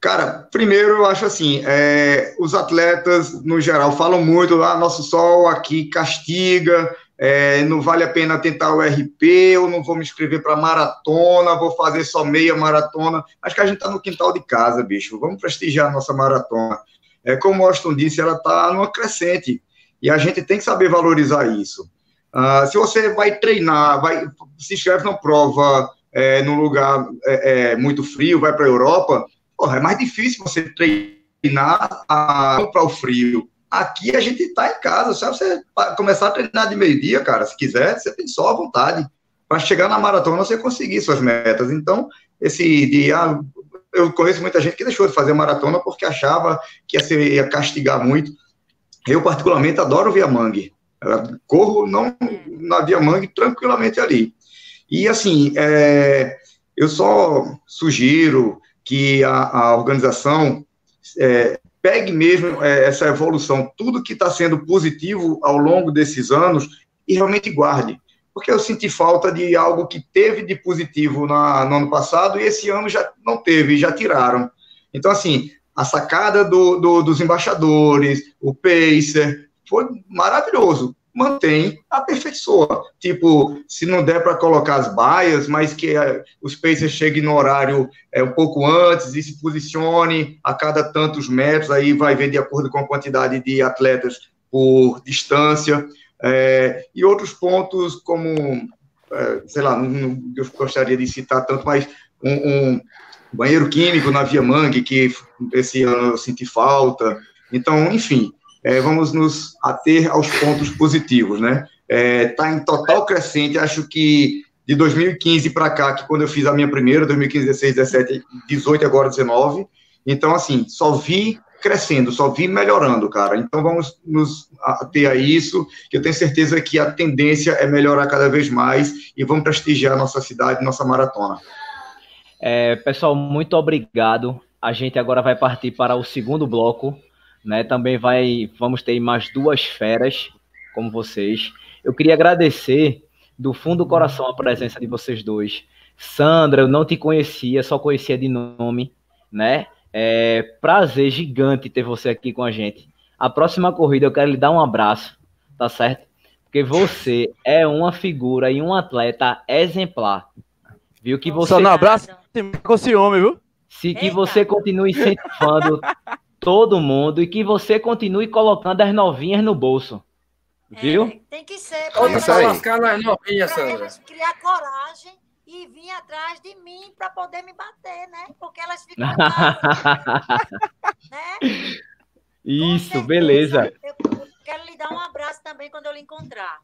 Cara, primeiro eu acho assim, é, os atletas, no geral, falam muito, ah, nosso sol aqui castiga, é, não vale a pena tentar o RP, eu não vou me inscrever para maratona, vou fazer só meia maratona. Acho que a gente está no quintal de casa, bicho, vamos prestigiar a nossa maratona. É, como o Austin disse, ela está numa crescente, e a gente tem que saber valorizar isso. Uh, se você vai treinar, vai se inscreve na prova é, num lugar é, é muito frio, vai para a Europa, porra, é mais difícil você treinar para o frio. Aqui a gente está em casa, só você começar a treinar de meio-dia, cara, se quiser, você tem só a vontade. Para chegar na maratona, você conseguir suas metas. Então, esse dia, ah, eu conheço muita gente que deixou de fazer maratona porque achava que ia, ser, ia castigar muito. Eu, particularmente, adoro Via Mangue. Corro não, na Via Mangue tranquilamente ali. E, assim, é, eu só sugiro que a, a organização é, pegue mesmo é, essa evolução, tudo que está sendo positivo ao longo desses anos e realmente guarde. Porque eu senti falta de algo que teve de positivo na, no ano passado e esse ano já não teve, já tiraram. Então, assim, a sacada do, do, dos embaixadores, o Pacer, foi maravilhoso mantém, aperfeiçoa. Tipo, se não der para colocar as baias, mas que é, os Pacers cheguem no horário é, um pouco antes e se posicione a cada tantos metros, aí vai ver de acordo com a quantidade de atletas por distância. É, e outros pontos, como, é, sei lá, não, não, eu gostaria de citar tanto, mas um, um banheiro químico na Via Mangue, que esse ano eu senti falta. Então, enfim, é, vamos nos ater aos pontos positivos, né? Está é, tá em total crescente, acho que de 2015 para cá, que quando eu fiz a minha primeira, 2015, 16, 17, 18 agora 19, então, assim, só vi crescendo, só vi melhorando, cara. Então, vamos nos ater a isso, que eu tenho certeza que a tendência é melhorar cada vez mais e vamos prestigiar nossa cidade, nossa maratona. É, pessoal, muito obrigado. A gente agora vai partir para o segundo bloco, né? Também vai, vamos ter mais duas feras como vocês. Eu queria agradecer do fundo do coração a presença de vocês dois. Sandra, eu não te conhecia, só conhecia de nome, né? É prazer gigante ter você aqui com a gente. A próxima corrida eu quero lhe dar um abraço, tá certo? Porque você é uma figura e um atleta exemplar. Viu que você. Só no abraço com ciúme, viu? Se que você continue incentivando [LAUGHS] todo mundo e que você continue colocando as novinhas no bolso. Viu? É, tem que ser. Outra pra lascar nas novinhas, Sandra. Criar coragem e vir atrás de mim para poder me bater, né? Porque elas ficam. [LAUGHS] né? Isso, beleza. Eu quero lhe dar um abraço também quando eu lhe encontrar.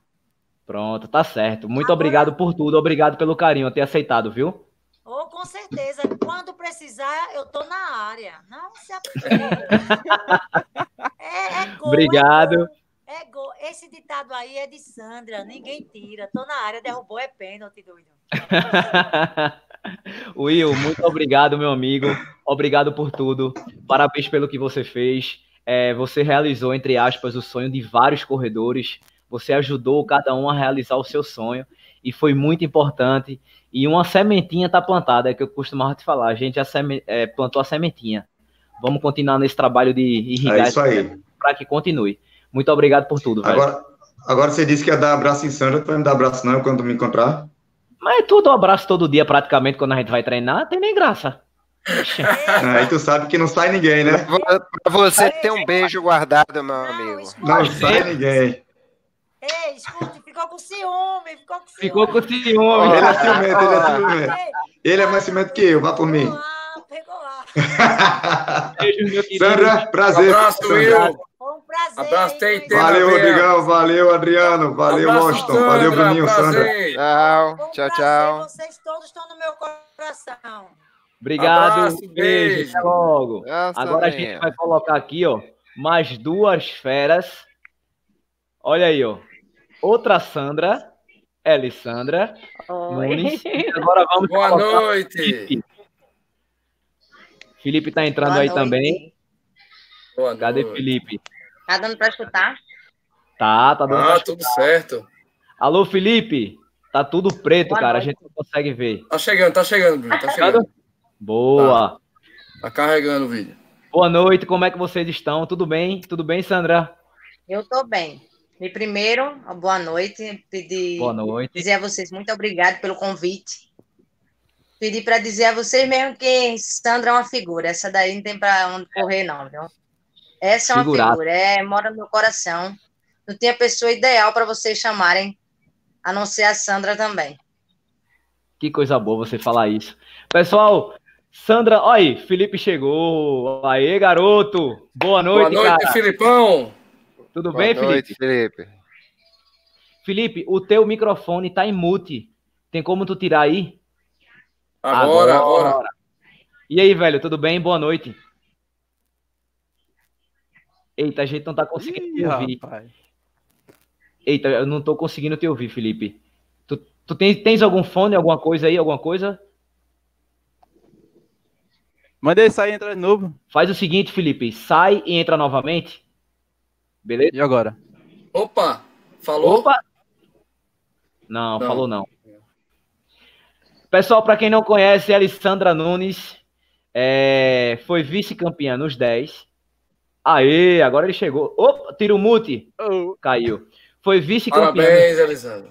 Pronto, tá certo. Muito Agora... obrigado por tudo. Obrigado pelo carinho, ter aceitado, viu? Oh, com certeza. Quando precisar, eu tô na área. Não se [LAUGHS] é, é gol, Obrigado. É gol. é gol. Esse ditado aí é de Sandra. Ninguém tira. Tô na área, derrubou, é pênalti, doido. [LAUGHS] Will, muito obrigado, meu amigo. Obrigado por tudo. Parabéns pelo que você fez. É, você realizou, entre aspas, o sonho de vários corredores. Você ajudou cada um a realizar o seu sonho. E foi muito importante. E uma sementinha está plantada, é que eu costumava te falar. A gente já seme, é, plantou a sementinha. Vamos continuar nesse trabalho de irrigar é para que continue. Muito obrigado por tudo, velho. Agora, agora você disse que ia dar abraço em Sandra, tu vai me dar abraço não quando me encontrar? Mas é tudo um abraço todo dia, praticamente, quando a gente vai treinar, tem nem graça. [LAUGHS] Aí tu sabe que não sai ninguém, né? Pra você ter um beijo guardado, meu amigo. Não sai ninguém. Ei, escute, ficou com ciúme, ficou com ciúme. Ficou com ciúme. Ele é ciumento, ele é ciumento. Ele é mais ciumento que eu, vá por mim. Pegou lá. Sandra, prazer. Um abraço, Will. um prazer. Abraço, tem, tem, Valeu, Rodrigão. Valeu, Adriano. Valeu, Washington. Sandra, valeu, Bruninho, Sandra. Tchau, tchau, tchau. Vocês todos estão no meu coração. Obrigado. Abraço, beijo. beijo. Até logo. Nossa, Agora a gente vai colocar aqui, ó, mais duas feras. Olha aí, ó. Outra Sandra, Elisandra Nunes. [LAUGHS] Agora vamos Boa noite. Felipe. Felipe tá entrando Boa aí noite. também. Boa Cadê noite. Felipe? Tá dando para escutar? Tá, tá dando. Ah, tudo certo. Alô, Felipe. Tá tudo preto, Boa cara. Noite. A gente não consegue ver. Tá chegando, tá chegando, Bruno. Tá chegando. Boa. Tá. tá carregando o vídeo. Boa noite, como é que vocês estão? Tudo bem? Tudo bem, Sandra? Eu tô bem. E primeiro, boa noite. Pedir, boa noite. Dizer a vocês muito obrigado pelo convite. Pedir para dizer a vocês mesmo que Sandra é uma figura. Essa daí não tem para onde correr, não, viu? Essa é uma Figurado. figura, é, mora no meu coração. Não tem a pessoa ideal para vocês chamarem, a não ser a Sandra também. Que coisa boa você falar isso. Pessoal, Sandra, olha aí, Felipe chegou. Aê, garoto. Boa noite, Boa noite, cara. Filipão. Tudo Boa bem, noite, Felipe? Felipe? Felipe, o teu microfone tá em mute. Tem como tu tirar aí? Agora, agora. agora. E aí, velho, tudo bem? Boa noite. Eita, a gente não tá conseguindo Ih, te ouvir. Rapaz. Eita, eu não tô conseguindo te ouvir, Felipe. Tu, tu tens, tens algum fone, alguma coisa aí, alguma coisa? Manda ele sair e entrar de novo. Faz o seguinte, Felipe, sai e entra novamente. Beleza? E agora? Opa! Falou? Opa! Não, não. falou não. Pessoal, para quem não conhece, Alessandra Nunes é, foi vice-campeã nos 10. Aê, agora ele chegou. Opa, tiro mute. Oh. Caiu. Foi vice-campeã. Parabéns, Alessandra.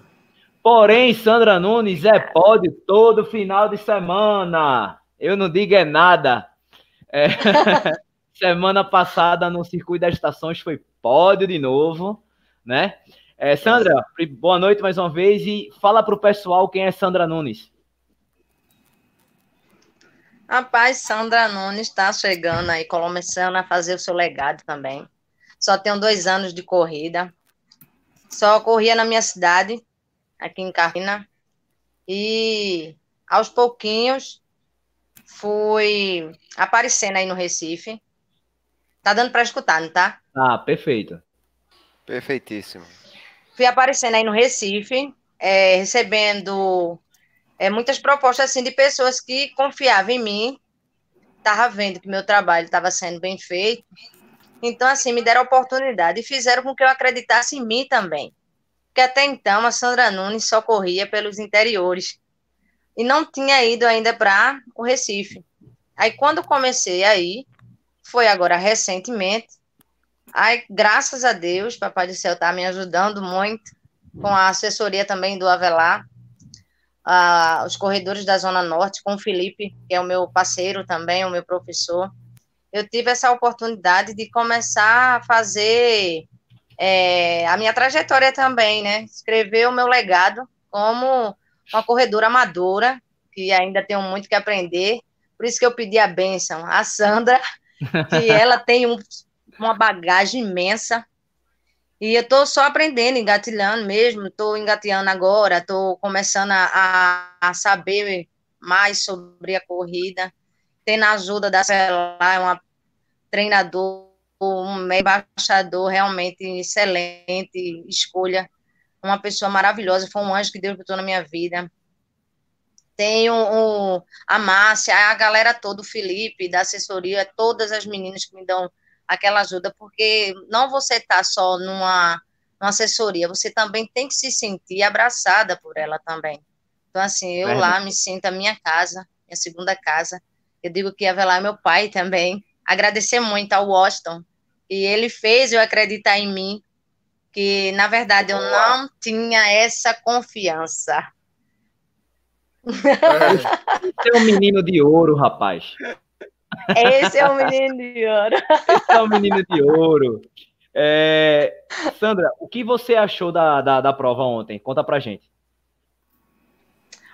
Porém, Sandra Nunes é pódio todo final de semana. Eu não digo é nada. É... [LAUGHS] Semana passada no Circuito das Estações foi pódio de novo, né? É, Sandra, boa noite mais uma vez e fala para o pessoal quem é Sandra Nunes. Rapaz, Sandra Nunes está chegando aí, começando a fazer o seu legado também. Só tenho dois anos de corrida. Só corria na minha cidade, aqui em Carina. E aos pouquinhos fui aparecendo aí no Recife. Tá dando para escutar, não tá? Ah, perfeito. Perfeitíssimo. Fui aparecendo aí no Recife, é, recebendo é, muitas propostas assim de pessoas que confiavam em mim, tava vendo que meu trabalho estava sendo bem feito. Então, assim, me deram a oportunidade e fizeram com que eu acreditasse em mim também. Porque até então a Sandra Nunes só corria pelos interiores e não tinha ido ainda para o Recife. Aí, quando comecei aí, foi agora recentemente. Ai, graças a Deus, Papai do Céu está me ajudando muito, com a assessoria também do Avelar. a, os corredores da Zona Norte com o Felipe, que é o meu parceiro também, o meu professor. Eu tive essa oportunidade de começar a fazer é, a minha trajetória também, né? Escrever o meu legado como uma corredora amadora, que ainda tenho muito que aprender. Por isso que eu pedi a bênção à Sandra, que ela tem um, uma bagagem imensa. E eu estou só aprendendo, engatilhando mesmo, estou engatilhando agora, estou começando a, a, saber mais sobre a corrida, tendo a ajuda da Celar, uma treinador, um embaixador realmente excelente, escolha, uma pessoa maravilhosa, foi um anjo que Deus botou na minha vida. Tenho o, a Márcia, a galera toda, o Felipe, da assessoria, todas as meninas que me dão aquela ajuda, porque não você está só numa, numa, assessoria, você também tem que se sentir abraçada por ela também. Então, assim, eu lá me sinto a minha casa, minha segunda casa. Eu digo que Avelar é meu pai também. Agradecer muito ao Washington, e ele fez eu acreditar em mim, que na verdade eu não tinha essa confiança. Você é um menino de ouro, rapaz. Esse é o menino de ouro. Esse é o menino de ouro. É... Sandra, o que você achou da, da, da, prova ontem? Conta pra gente.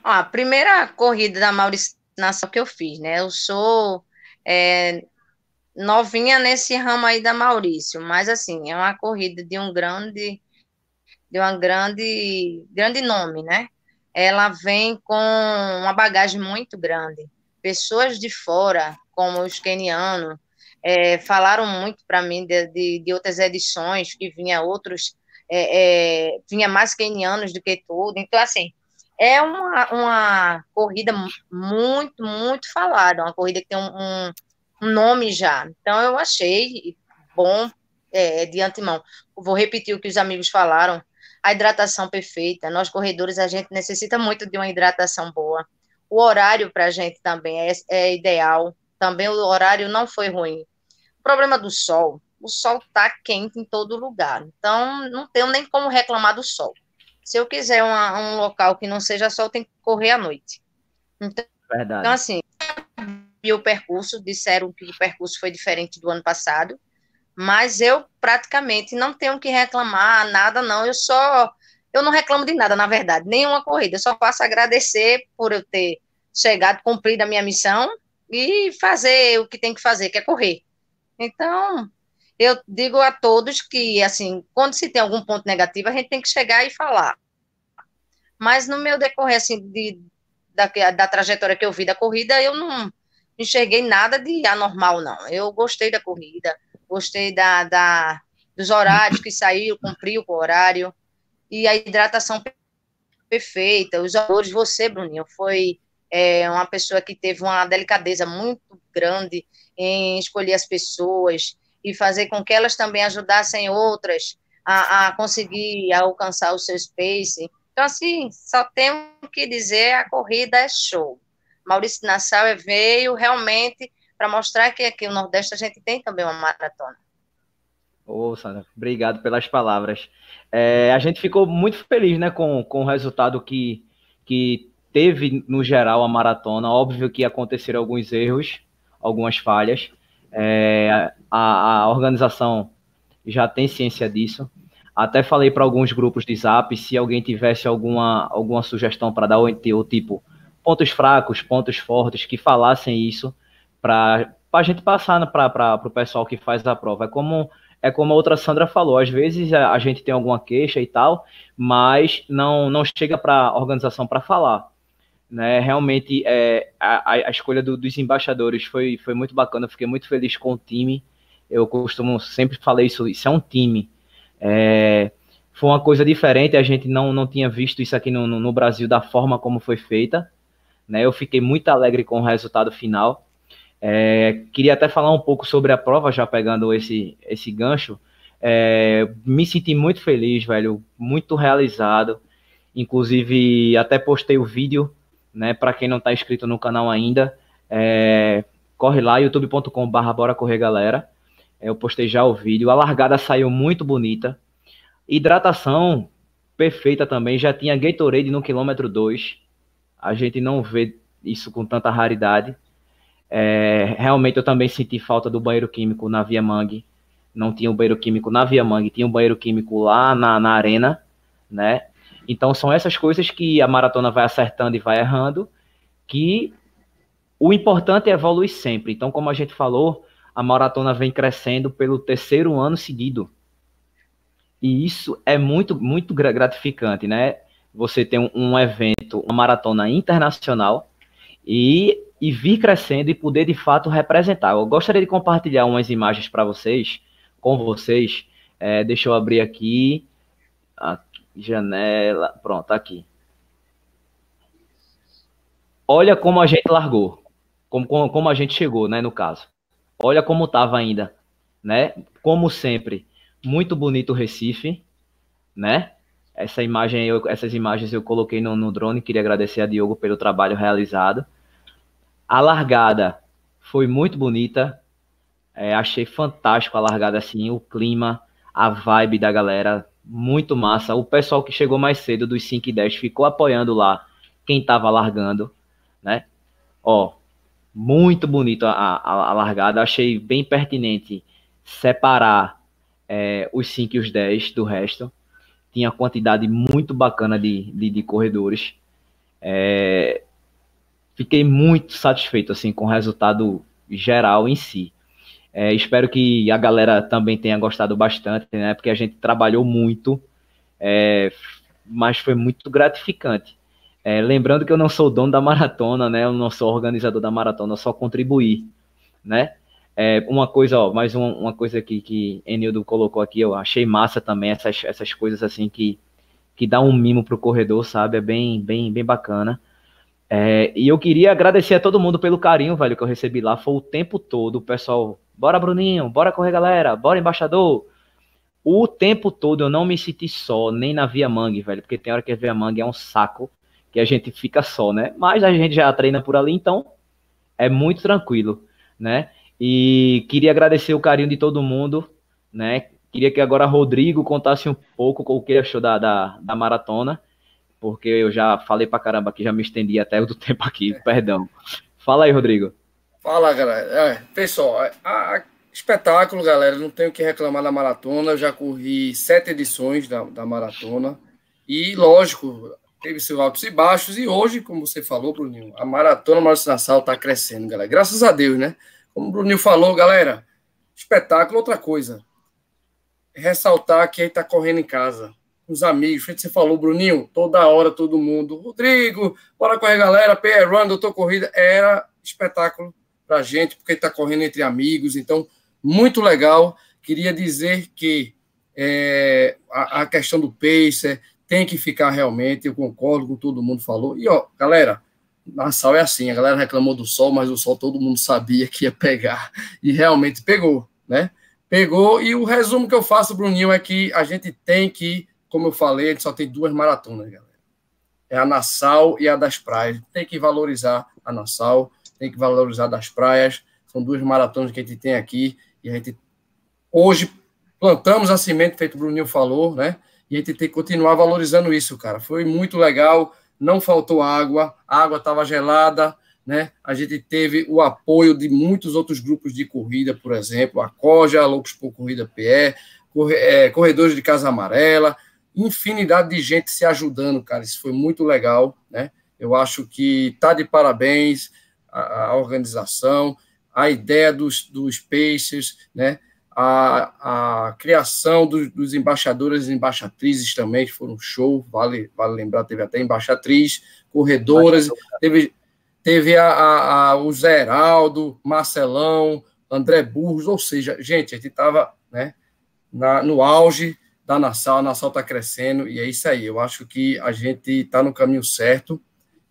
Ó, a primeira corrida da Maurício Nação que eu fiz, né? Eu sou é, novinha nesse ramo aí da Maurício, mas assim, é uma corrida de um grande, de uma grande, grande nome, né? Ela vem com uma bagagem muito grande. Pessoas de fora como os kenianos, é, falaram muito para mim de, de, de, outras edições, que vinha outros, é, é, vinha mais kenianos do que tudo. Então, assim, é uma, uma corrida muito, muito falada, uma corrida que tem um, um, um nome já. Então, eu achei bom é, de antemão. Vou repetir o que os amigos falaram. A hidratação perfeita. Nós, corredores, a gente necessita muito de uma hidratação boa. O horário para a gente também é, é ideal também o horário não foi ruim. O problema do sol, o sol está quente em todo lugar, então não tenho nem como reclamar do sol. Se eu quiser uma, um local que não seja sol, tem que correr à noite. Então, Verdade. então assim, o percurso, disseram que o percurso foi diferente do ano passado, mas eu praticamente não tenho que reclamar nada, não. Eu só, eu não reclamo de nada, na verdade, nenhuma corrida. Eu só posso agradecer por eu ter chegado, cumprido a minha missão e fazer o que tem que fazer, que é correr. Então, eu digo a todos que, assim, quando se tem algum ponto negativo, a gente tem que chegar e falar. Mas no meu decorrer, assim, de, da, da trajetória que eu vi da corrida, eu não enxerguei nada de anormal, não. Eu gostei da corrida, gostei da, da dos horários que saiu, cumpriu o horário, e a hidratação perfeita, os valores, você, Bruninho, foi é uma pessoa que teve uma delicadeza muito grande em escolher as pessoas e fazer com que elas também ajudassem outras a, a conseguir alcançar o seu space. Então, assim, só tenho que dizer, a corrida é show. Maurício Nassau veio realmente para mostrar que aqui no Nordeste a gente tem também uma maratona. Ô, oh, Sandra, obrigado pelas palavras. É, a gente ficou muito feliz né, com, com o resultado que, que teve, no geral, a maratona. Óbvio que aconteceram alguns erros, algumas falhas. É, a, a, organização já tem ciência disso. Até falei para alguns grupos de zap se alguém tivesse alguma, alguma sugestão para dar, ou tipo, pontos fracos, pontos fortes, que falassem isso para a gente passar para o pessoal que faz a prova. É como é como a outra Sandra falou, às vezes a, a gente tem alguma queixa e tal, mas não, não chega para a organização para falar. Né, realmente é, a, a escolha do, dos embaixadores foi, foi muito bacana, fiquei muito feliz com o time. Eu costumo sempre falei isso, isso é um time. É, foi uma coisa diferente, a gente não, não tinha visto isso aqui no, no Brasil da forma como foi feita. Né, eu fiquei muito alegre com o resultado final. É, queria até falar um pouco sobre a prova, já pegando esse, esse gancho. É, me senti muito feliz, velho, muito realizado. Inclusive, até postei o vídeo né? Para quem não está inscrito no canal ainda, é, corre lá, youtube.com.br bora correr galera. É, eu postei já o vídeo. A largada saiu muito bonita. Hidratação perfeita também. Já tinha Gatorade no quilômetro 2. a gente não vê isso com tanta raridade. É, realmente eu também senti falta do banheiro químico na Via Mangue. Não tinha o um banheiro químico na Via Mangue, tinha um banheiro químico lá na, na arena, né? Então são essas coisas que a maratona vai acertando e vai errando, que o importante é evoluir sempre. Então, como a gente falou, a maratona vem crescendo pelo terceiro ano seguido. E isso é muito, muito gratificante, né? Você tem um evento, uma maratona internacional, e, e vir crescendo e poder de fato representar. Eu gostaria de compartilhar umas imagens para vocês, com vocês. É, deixa eu abrir aqui, aqui, janela, pronto, aqui. Olha como a gente largou, como, como, como a gente chegou, né, no caso. Olha como estava ainda, né? Como sempre, muito bonito o Recife, né? Essa imagem, eu, essas imagens eu coloquei no, no drone. Queria agradecer a Diogo pelo trabalho realizado. A largada foi muito bonita. É, achei fantástico a largada assim, o clima, a vibe da galera, muito massa. O pessoal que chegou mais cedo dos 5 e 10 ficou apoiando lá quem estava largando, né? Ó, muito bonito a, a, a, largada. Achei bem pertinente separar é, os 5 e os 10 do resto tinha quantidade muito bacana de, de, de corredores. É, fiquei muito satisfeito assim com o resultado geral em si. É, espero que a galera também tenha gostado bastante, né? Porque a gente trabalhou muito, é, mas foi muito gratificante. É, lembrando que eu não sou dono da maratona, né? Eu não sou organizador da maratona, eu só contribuí, né? É, uma coisa, ó, mais uma, uma coisa que, que Enildo colocou aqui, eu achei massa também, essas, essas coisas assim que, que dá um mimo pro corredor, sabe? É bem, bem, bem bacana. É, e eu queria agradecer a todo mundo pelo carinho, velho, que eu recebi lá. Foi o tempo todo, o pessoal, bora Bruninho, bora correr galera, bora embaixador. O tempo todo eu não me senti só, nem na Via Mangue, velho, porque tem hora que a Via Mangue é um saco, que a gente fica só, né? Mas a gente já treina por ali, então é muito tranquilo, né? E queria agradecer o carinho de todo mundo, né? Queria que agora Rodrigo contasse um pouco o que achou da, da, da maratona, porque eu já falei pra caramba que já me estendi até o [LAUGHS] tempo aqui, perdão. Fala aí, Rodrigo. Fala, galera. É, pessoal, a, a, espetáculo, galera, não tenho o que reclamar da maratona. Eu já corri sete edições da, da maratona. E, lógico, teve seus altos e baixos. E hoje, como você falou, Bruninho, a maratona Maurício Nassau está crescendo, galera. Graças a Deus, né? Como o Bruninho falou, galera, espetáculo, outra coisa. Ressaltar que aí tá correndo em casa. Os amigos, você falou, Bruninho, toda hora, todo mundo. Rodrigo, bora correr, galera. PR Run, doutor Corrida. Era espetáculo pra gente, porque tá correndo entre amigos. Então, muito legal. Queria dizer que é, a, a, questão do pacer tem que ficar realmente, eu concordo com todo mundo falou. E, ó, galera, Nassau é assim, a galera reclamou do sol, mas o sol todo mundo sabia que ia pegar, e realmente pegou, né? Pegou, e o resumo que eu faço, Bruninho, é que a gente tem que, como eu falei, a gente só tem duas maratonas, galera. É a Nassau e a das praias. Tem que valorizar a Nassau, tem que valorizar das praias. São duas maratonas que a gente tem aqui, e a gente hoje plantamos a semente, feito o Bruninho falou, né? E a gente tem que continuar valorizando isso, cara. Foi muito legal não faltou água, a água estava gelada, né? A gente teve o apoio de muitos outros grupos de corrida, por exemplo, a Coja, Loucos por Corrida PE, é, Corredores de Casa Amarela, infinidade de gente se ajudando, cara. Isso foi muito legal, né? Eu acho que tá de parabéns a, a organização, a ideia dos, dos Pacers, né? a, a criação do, dos embaixadores e embaixatrizes também, que foram um show, vale, vale lembrar, teve até embaixatriz, corredoras, teve, teve a, a, a, o Zé Heraldo, Marcelão, André Burros, ou seja, gente, a gente estava né, na, no auge da Nassau, a Nassau está crescendo, e é isso aí, eu acho que a gente está no caminho certo,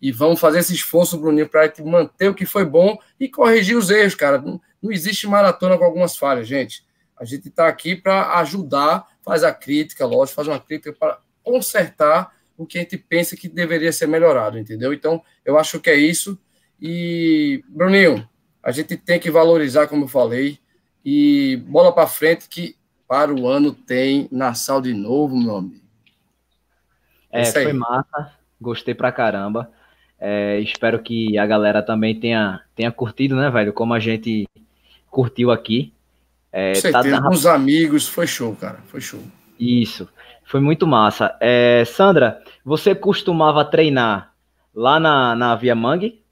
e vamos fazer esse esforço, Bruninho, para manter o que foi bom e corrigir os erros, cara. Não, não existe maratona com algumas falhas, gente. A gente está aqui para ajudar, faz a crítica, lógico, faz uma crítica para consertar o que a gente pensa que deveria ser melhorado, entendeu? Então, eu acho que é isso. E, Bruninho, a gente tem que valorizar, como eu falei, e bola para frente que para o ano tem Nassau de novo, meu amigo. É, foi massa, gostei pra caramba. É, espero que a galera também tenha, tenha curtido, né, velho? Como a gente curtiu aqui. É, Com tá certeza, tá... com os amigos, foi show, cara, foi show. Isso, foi muito massa. É, Sandra, você costumava treinar lá na, na Via Mangue?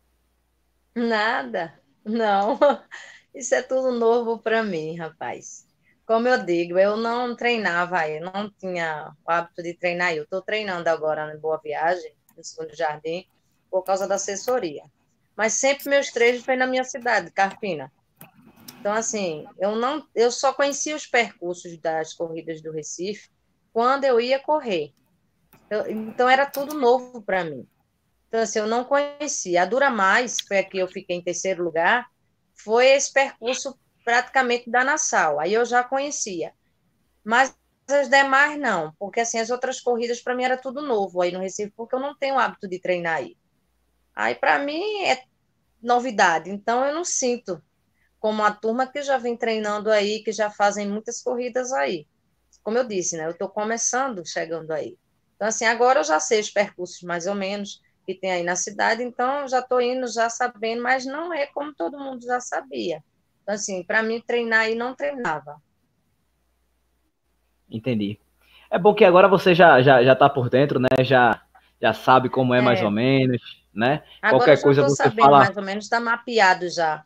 Nada, não. [LAUGHS] Isso é tudo novo para mim, rapaz. Como eu digo, eu não treinava, eu não tinha o hábito de treinar. Eu estou treinando agora em Boa Viagem, no Segundo Jardim, por causa da assessoria. Mas sempre meus treinos foi na minha cidade, Carpina. Então, assim, eu não, eu só conhecia os percursos das corridas do Recife quando eu ia correr. Eu, então, era tudo novo para mim. Então, assim, eu não conhecia. A Dura Mais, foi aqui eu fiquei em terceiro lugar, foi esse percurso praticamente da Nassau. Aí eu já conhecia. Mas as demais não, porque assim, as outras corridas para mim era tudo novo aí no Recife, porque eu não tenho o hábito de treinar aí. Aí, para mim, é novidade. Então, eu não sinto como a turma que já vem treinando aí, que já fazem muitas corridas aí. Como eu disse, né? Eu estou começando, chegando aí. Então, assim, agora eu já sei os percursos mais ou menos que tem aí na cidade, então já estou indo, já sabendo, mas não é como todo mundo já sabia. Então, assim, para mim, treinar aí não treinava. Entendi. É bom que agora você já, já, já tá por dentro, né? Já, já sabe como é, é. mais ou menos né? Agora Qualquer coisa você fala. Mais ou menos está mapeado já.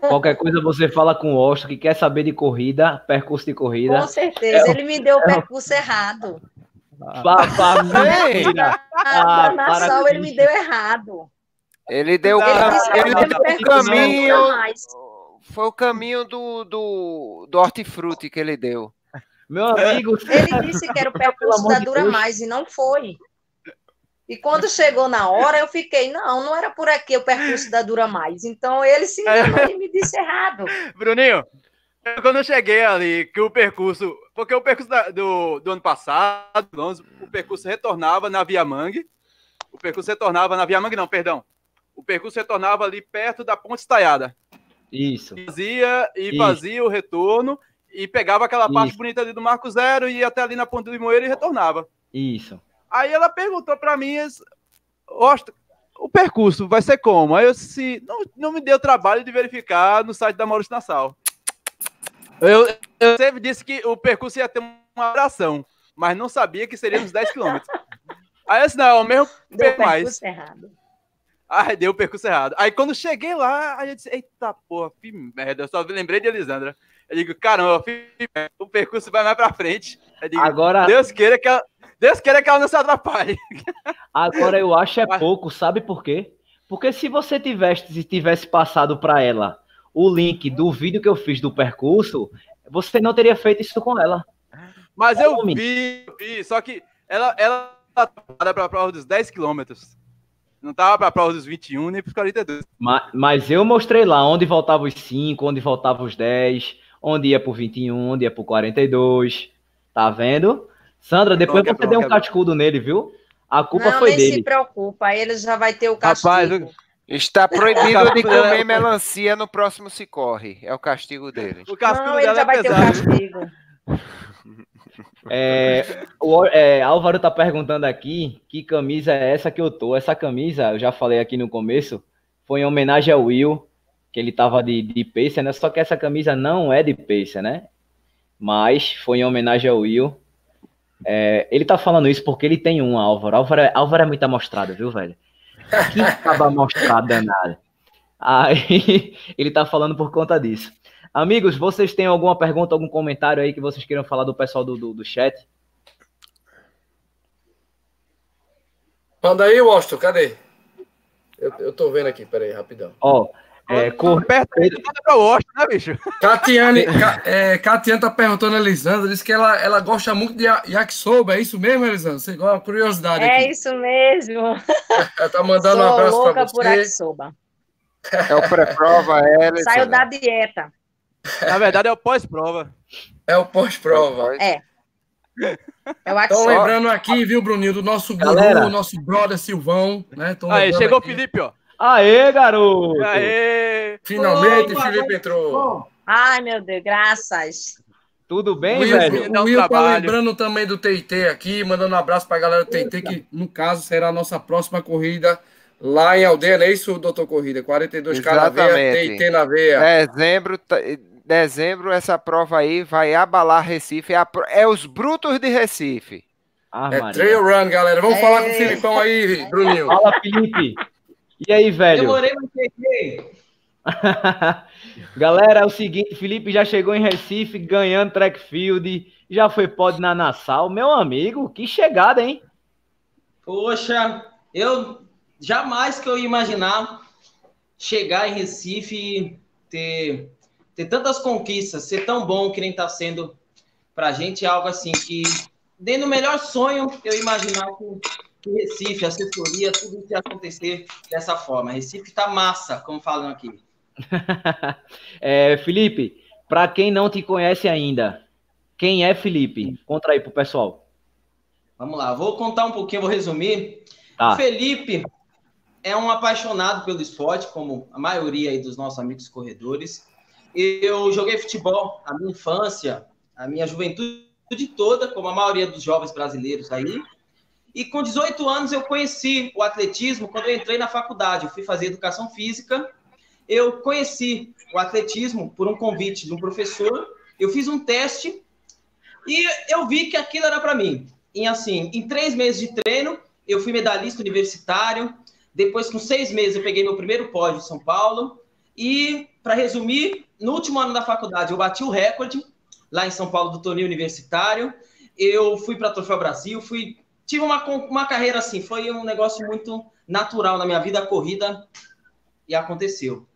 Qualquer coisa você fala com o Austin que quer saber de corrida, percurso de corrida. Com certeza, é, ele me deu o percurso é, errado. Família! Ah, na [LAUGHS] ele me deu errado. Ele deu, ele, ele deu o caminho. Foi o caminho do, do, do hortifruti que ele deu. Meu amigo. Ele disse que era o [LAUGHS] percurso da Dura Mais e não foi. E quando chegou na hora, eu fiquei, não, não era por aqui o percurso da Dura Mais. Então ele se enganou e me disse errado. [LAUGHS] Bruninho, quando eu cheguei ali, que o percurso. Porque o percurso da, do, do ano passado, o percurso retornava na Via Mangue. O percurso retornava na Via Mangue, não, perdão. O percurso retornava ali perto da Ponte Estaiada. Isso. Fazia e Isso. fazia o retorno e pegava aquela Isso. parte bonita ali do Marco Zero e ia até ali na Ponte do Limoeiro e retornava. Isso. Aí ela perguntou para mim, o percurso vai ser como? Aí eu disse, não, não me deu trabalho de verificar no site da Maurício Nassau. Eu, eu sempre disse que o percurso ia ter uma oração, mas não sabia que seria uns 10 quilômetros. Aí eu disse, não, é o mesmo deu mais. errado. Aí deu o percurso errado. Aí quando cheguei lá, aí eu disse, eita porra, que merda. Eu só lembrei de Elisandra. Eu digo, caramba, o percurso vai mais pra frente. Digo, Agora... Deus queira que ela, Deus queira que ela não se atrapalhe. Agora eu acho é [LAUGHS] pouco, sabe por quê? Porque se você tivesse, se tivesse passado para ela o link do vídeo que eu fiz do percurso, você não teria feito isso com ela. Mas eu vi, vi, só que ela ela para a prova dos 10 quilômetros. Não tava para a prova dos 21 nem para os 42. Mas, mas eu mostrei lá onde voltava os 5, onde voltava os 10, onde ia para o 21, onde ia para o 42. Tá vendo? Sandra, depois você deu um cascudo nele, viu? A culpa não, foi nem dele. Não se preocupa, ele já vai ter o castigo. Rapaz, está [LAUGHS] proibido de comer melancia no próximo se corre. É o castigo dele. O castigo não, ele já é vai pesado. ter o castigo. [LAUGHS] É, o é, Álvaro tá perguntando aqui que camisa é essa que eu tô. Essa camisa, eu já falei aqui no começo, foi em homenagem ao Will, que ele tava de, de pacer, né? Só que essa camisa não é de pacer, né? Mas foi em homenagem ao Will. É, ele tá falando isso porque ele tem um, Álvaro. Álvaro é, Álvaro é muito amostrado, viu, velho? Que [LAUGHS] tava amostrado danado. Aí [LAUGHS] ele tá falando por conta disso. Amigos, vocês têm alguma pergunta, algum comentário aí que vocês queiram falar do pessoal do, do, do chat? Manda aí, Washington, cadê? Eu, eu tô vendo aqui, peraí, rapidão. Ó, é, cor... perto pra Washington, né, bicho? Catiane, [LAUGHS] é, Catiane tá perguntando a Elisandra, disse que ela, ela gosta muito de yakisoba, é isso mesmo, Elisandra? Você gosta, curiosidade É aqui. isso mesmo. [LAUGHS] Ela tá mandando Sou um abraço louca pra você. por yakisoba. É o pré-prova, é, Saiu da dieta. Na verdade, é o pós-prova. É o pós-prova. É. Estão lembrando aqui, viu, Bruninho, do nosso guru, nosso brother Silvão. Né? Aí, chegou o Felipe, ó. Aê, garoto! Aê! Finalmente, o Felipe entrou. Ai, meu Deus, graças. Tudo bem, o Will, velho? O Will tá lembrando também do TT aqui, mandando um abraço pra galera do TT, que no caso será a nossa próxima corrida Lá em Aldeia, não é isso, doutor Corrida? 42 k na veia, TIT na veia. Dezembro, dezembro, essa prova aí vai abalar Recife. É, a, é os brutos de Recife. Ah, é Maria. trail run, galera. Vamos é... falar com o Filipão aí, Bruninho. Fala, Felipe. E aí, velho? Demorei, mas cheguei. [LAUGHS] Galera, é o seguinte, Felipe já chegou em Recife ganhando track field, já foi pod na Nassau. Meu amigo, que chegada, hein? Poxa, eu jamais que eu ia imaginar chegar em Recife e ter, ter tantas conquistas, ser tão bom que nem está sendo pra gente, é algo assim que, dentro do melhor sonho, eu imaginar que, que Recife, assessoria, tudo isso ia acontecer dessa forma. Recife tá massa, como falam aqui. [LAUGHS] é, Felipe, para quem não te conhece ainda, quem é Felipe? Conta aí pro pessoal. Vamos lá, vou contar um pouquinho, vou resumir. Tá. Felipe é um apaixonado pelo esporte, como a maioria dos nossos amigos corredores. Eu joguei futebol a minha infância, a minha juventude toda, como a maioria dos jovens brasileiros aí. E com 18 anos eu conheci o atletismo quando eu entrei na faculdade. Eu fui fazer educação física eu conheci o atletismo por um convite de um professor. Eu fiz um teste e eu vi que aquilo era para mim. E assim, em três meses de treino, eu fui medalhista universitário. Depois, com seis meses, eu peguei meu primeiro pódio em São Paulo. E, para resumir, no último ano da faculdade, eu bati o recorde lá em São Paulo do torneio universitário. Eu fui para Troféu Brasil, fui tive uma, uma carreira assim, foi um negócio muito natural na minha vida, a corrida, e aconteceu.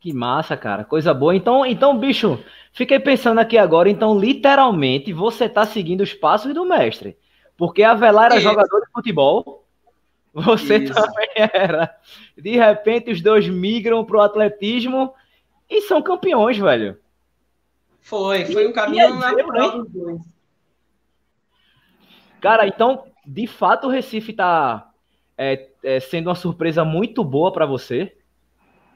Que massa, cara. Coisa boa. Então, então, bicho, fiquei pensando aqui agora. Então, literalmente, você tá seguindo os passos do mestre. Porque a Velar era Isso. jogador de futebol. Você Isso. também era. De repente, os dois migram pro atletismo e são campeões, velho. Foi, foi um caminho natural dos dois. Cara, então, de fato, o Recife tá é, é, sendo uma surpresa muito boa para você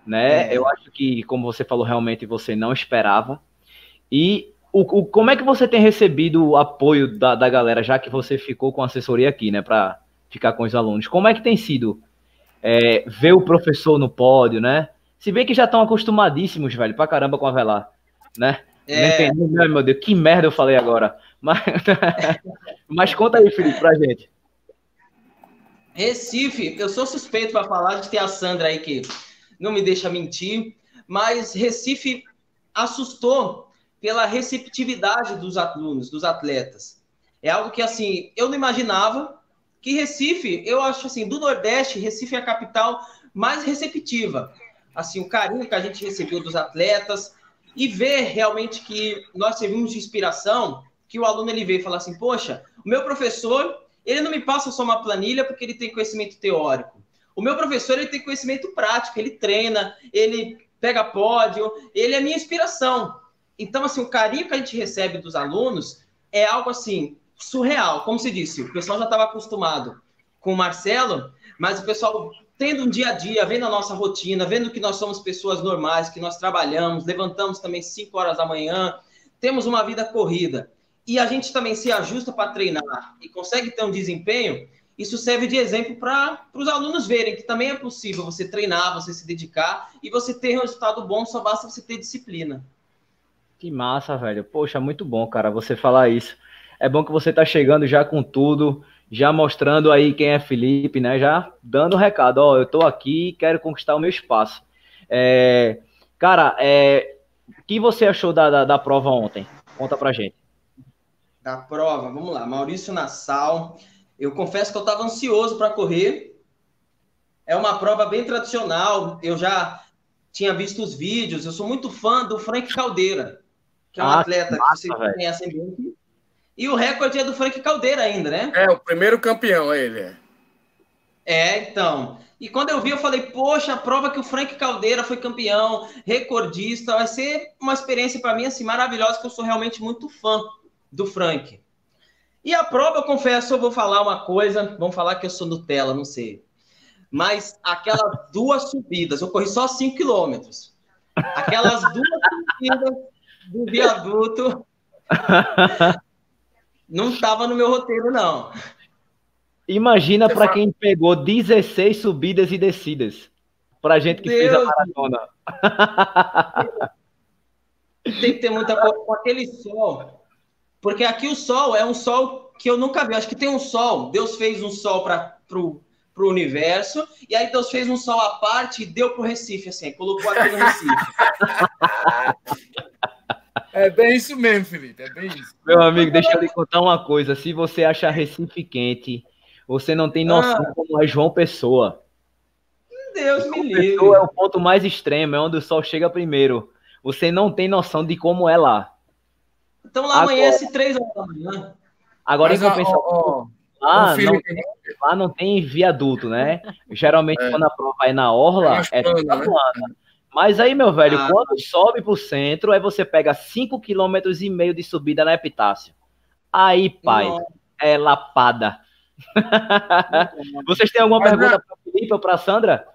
né? É. Eu acho que, como você falou, realmente você não esperava. E o, o, como é que você tem recebido o apoio da, da galera, já que você ficou com assessoria aqui, né, para ficar com os alunos? Como é que tem sido é, ver o professor no pódio, né? Se bem que já estão acostumadíssimos, velho, pra caramba com a Velar, né? É. Não entendi, meu Deus, que merda eu falei agora. Mas, [LAUGHS] mas conta aí, Felipe, pra gente. Recife, eu sou suspeito para falar de ter a Sandra aí que não me deixa mentir, mas Recife assustou pela receptividade dos alunos, dos atletas. É algo que, assim, eu não imaginava que Recife, eu acho assim, do Nordeste, Recife é a capital mais receptiva. Assim, o carinho que a gente recebeu dos atletas e ver realmente que nós servimos de inspiração, que o aluno ele vê e fala assim, poxa, o meu professor, ele não me passa só uma planilha porque ele tem conhecimento teórico. O meu professor ele tem conhecimento prático, ele treina, ele pega pódio, ele é minha inspiração. Então, assim, o carinho que a gente recebe dos alunos é algo assim surreal. Como se disse, o pessoal já estava acostumado com o Marcelo, mas o pessoal tendo um dia a dia, vendo a nossa rotina, vendo que nós somos pessoas normais, que nós trabalhamos, levantamos também 5 horas da manhã, temos uma vida corrida e a gente também se ajusta para treinar e consegue ter um desempenho, isso serve de exemplo para os alunos verem que também é possível você treinar, você se dedicar e você ter um resultado bom, só basta você ter disciplina. Que massa, velho. Poxa, muito bom, cara, você falar isso. É bom que você tá chegando já com tudo, já mostrando aí quem é Felipe, né? Já dando o recado, ó, eu tô aqui e quero conquistar o meu espaço. É... Cara, é... o que você achou da, da, da prova ontem? Conta pra gente. Da prova, vamos lá. Maurício Nassau, eu confesso que eu estava ansioso para correr. É uma prova bem tradicional. Eu já tinha visto os vídeos. Eu sou muito fã do Frank Caldeira, que é um ah, atleta que, massa, que vocês conhecem bem. E o recorde é do Frank Caldeira ainda, né? É, o primeiro campeão é ele. É, é então. E quando eu vi, eu falei, poxa, a prova que o Frank Caldeira foi campeão, recordista, vai ser uma experiência para mim assim maravilhosa, que eu sou realmente muito fã do Frank. E a prova, eu confesso, eu vou falar uma coisa, vamos falar que eu sou Nutella, não sei. Mas aquelas [LAUGHS] duas subidas, eu corri só 5 quilômetros. Aquelas duas subidas do viaduto [LAUGHS] não estava no meu roteiro, não. Imagina para quem pegou 16 subidas e descidas. Pra gente que Deus. fez a maratona. Tem que ter muita coisa com aquele sol. Porque aqui o sol é um sol que eu nunca vi. Acho que tem um sol. Deus fez um sol para pro, pro universo. E aí Deus fez um sol à parte e deu pro Recife, assim. Colocou aqui no Recife. [LAUGHS] É bem isso mesmo, Felipe. É bem isso. Meu amigo, deixa eu lhe contar uma coisa. Se você achar Recife quente, você não tem noção ah. como é João Pessoa. Deus me livre. Pessoa é o ponto mais extremo, é onde o sol chega primeiro. Você não tem noção de como é lá. Então lá amanhece três horas da manhã. Agora, Mas, em compensação, ó, ó, lá, não tem, lá não tem viaduto, né? Geralmente, é. quando a prova é na orla, é, é né? Mas aí, meu velho, ah. quando sobe pro centro, aí você pega 5,5 km e meio de subida na Epitácio. Aí, pai, Não. é lapada. [LAUGHS] Vocês têm alguma Mas pergunta é... para Felipe ou para Sandra?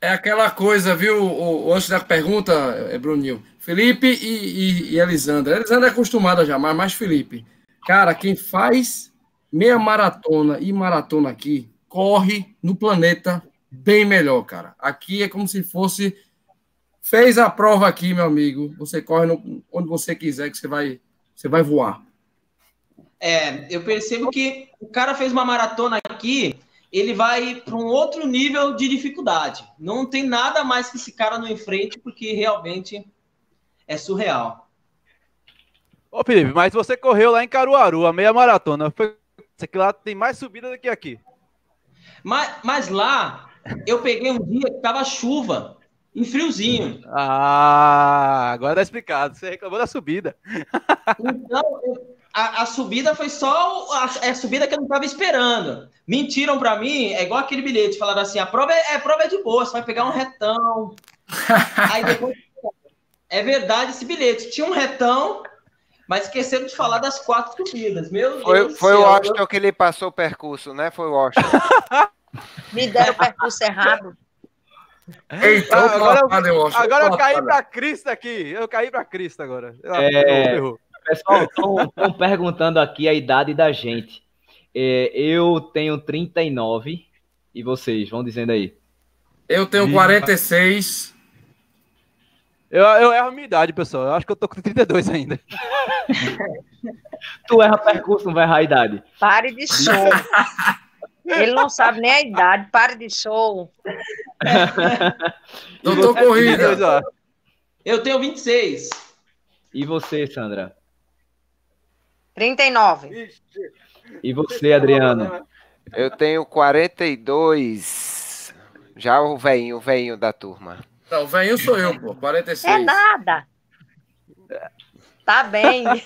É aquela coisa, viu? O, antes da pergunta, é, Bruninho. Felipe e, e, e Elisandra. Elisandra é acostumada já, mas mais Felipe. Cara, quem faz meia maratona e maratona aqui, corre no planeta bem melhor, cara. Aqui é como se fosse Fez a prova aqui, meu amigo. Você corre no, onde você quiser, que você vai, você vai voar. É, eu percebo que o cara fez uma maratona aqui, ele vai para um outro nível de dificuldade. Não tem nada mais que esse cara não enfrente, porque realmente é surreal. Ô, Felipe, mas você correu lá em Caruaru, a meia maratona. Foi... Isso aqui lá tem mais subida do que aqui. Mas, mas lá, eu peguei um dia que tava chuva em friozinho. Ah, agora tá explicado. Você reclamou da subida. Então, a, a subida foi só a, a, subida que eu não estava esperando. Mentiram para mim, é igual aquele bilhete, falaram assim: a prova é, a prova é de boa, você vai pegar um retão. [LAUGHS] Aí depois. É verdade esse bilhete. Tinha um retão, mas esqueceram de falar das quatro subidas. Meu foi, Deus Foi o Washington que ele passou o percurso, né? Foi o Washington. [LAUGHS] Me deram o percurso errado. [LAUGHS] Eita, ah, agora, eu, agora eu caí para Cristo aqui. Eu caí para Cristo agora. É, pessoal, estão perguntando aqui a idade da gente. É, eu tenho 39. E vocês? Vão dizendo aí. Eu tenho 46. Eu, eu erro a minha idade, pessoal. Eu acho que eu tô com 32 ainda. [LAUGHS] tu erra percurso, não vai errar a idade. Pare de [LAUGHS] show. Ele não sabe nem a idade, pare de show. [LAUGHS] Doutor Corrida. Eu tenho 26. E você, Sandra? 39. E você, Adriano? Eu tenho 42. Já o velhinho, o velhinho da turma. Não, o velhinho sou eu, pô. 46. É nada. Tá bem. [LAUGHS]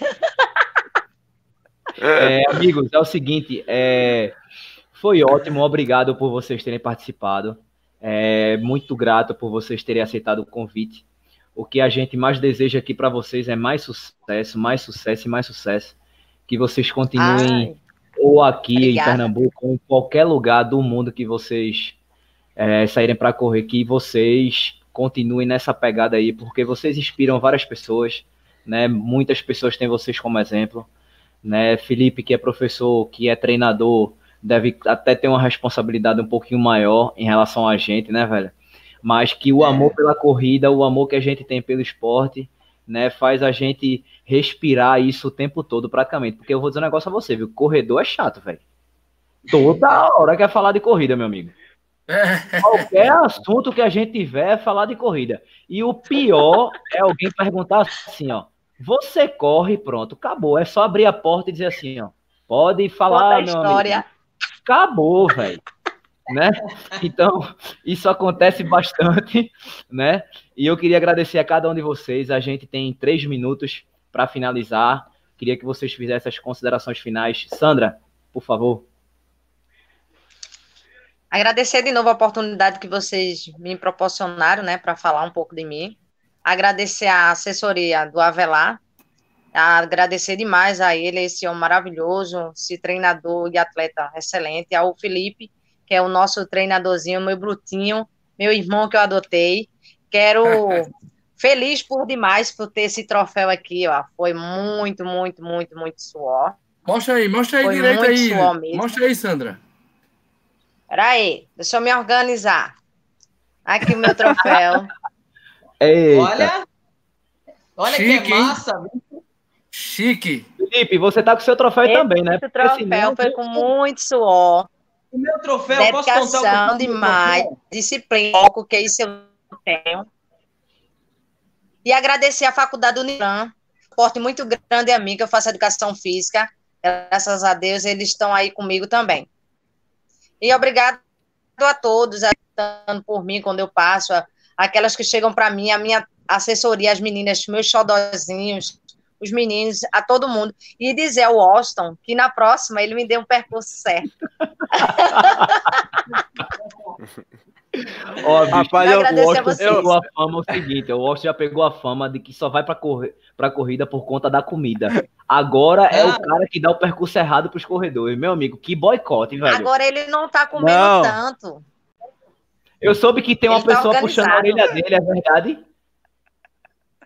É, amigos, é o seguinte, é, foi ótimo, obrigado por vocês terem participado. É, muito grato por vocês terem aceitado o convite. O que a gente mais deseja aqui para vocês é mais sucesso, mais sucesso e mais sucesso. Que vocês continuem Ai. ou aqui Obrigada. em Pernambuco, ou em qualquer lugar do mundo que vocês é, saírem para correr, que vocês continuem nessa pegada aí, porque vocês inspiram várias pessoas, né? Muitas pessoas têm vocês como exemplo, né? Felipe, que é professor, que é treinador, deve até ter uma responsabilidade um pouquinho maior em relação a gente, né, velho? Mas que o é. amor pela corrida, o amor que a gente tem pelo esporte, né, faz a gente respirar isso o tempo todo, praticamente. Porque eu vou dizer um negócio a você, viu? Corredor é chato, velho. Toda hora quer falar de corrida, meu amigo. É. Qualquer assunto que a gente tiver é falar de corrida. E o pior é alguém perguntar assim, ó. Você corre, pronto, acabou. É só abrir a porta e dizer assim, ó. Pode falar, meu amigo acabou, velho. né? Então, isso acontece bastante, né? E eu queria agradecer a cada um de vocês. A gente tem três minutos para finalizar. Queria que vocês fizessem as considerações finais. Sandra, por favor. Agradecer de novo a oportunidade que vocês me proporcionaram, né, para falar um pouco de mim. Agradecer a assessoria do Avelar, agradecer demais a ele, esse homem maravilhoso, esse treinador e atleta excelente, ao Felipe, que é o nosso treinadorzinho, meu brutinho, meu irmão que eu adotei. Quero [LAUGHS] feliz por demais por ter esse troféu aqui, ó. Foi muito, muito, muito, muito suor. Mostra aí, mostra aí Foi direito aí. Mostra aí, Sandra. Peraí, deixa eu me organizar. Aqui o meu troféu. [LAUGHS] Eita. Olha, olha Chique, que hein? Chique. Felipe, você tá com seu troféu aí também, né? Esse troféu senão- foi com muito suor, O meu troféu, posso contar o dedicação demais, disciplina, que isso eu tenho. E agradecer à Faculdade Uniplan, suporte muito grande a mim, que eu faço educação física. Graças a Deus, eles estão aí comigo também. E obrigado a todos, estando por mim quando eu passo, aquelas que chegam para mim, a minha assessoria, as meninas, meus xodozinhos, os meninos, a todo mundo. E dizer ao Austin que na próxima ele me dê um percurso certo. Ó, Rapaz, eu o agradecer a Washington vocês. pegou a fama é o seguinte, o Washington já pegou a fama de que só vai pra, correr, pra corrida por conta da comida. Agora é Ah. o cara que dá o percurso errado pros corredores. Meu amigo, que boicote, velho. Agora ele não tá comendo Não. tanto. Eu soube que tem uma Ele tá pessoa puxando a orelha dele, é verdade?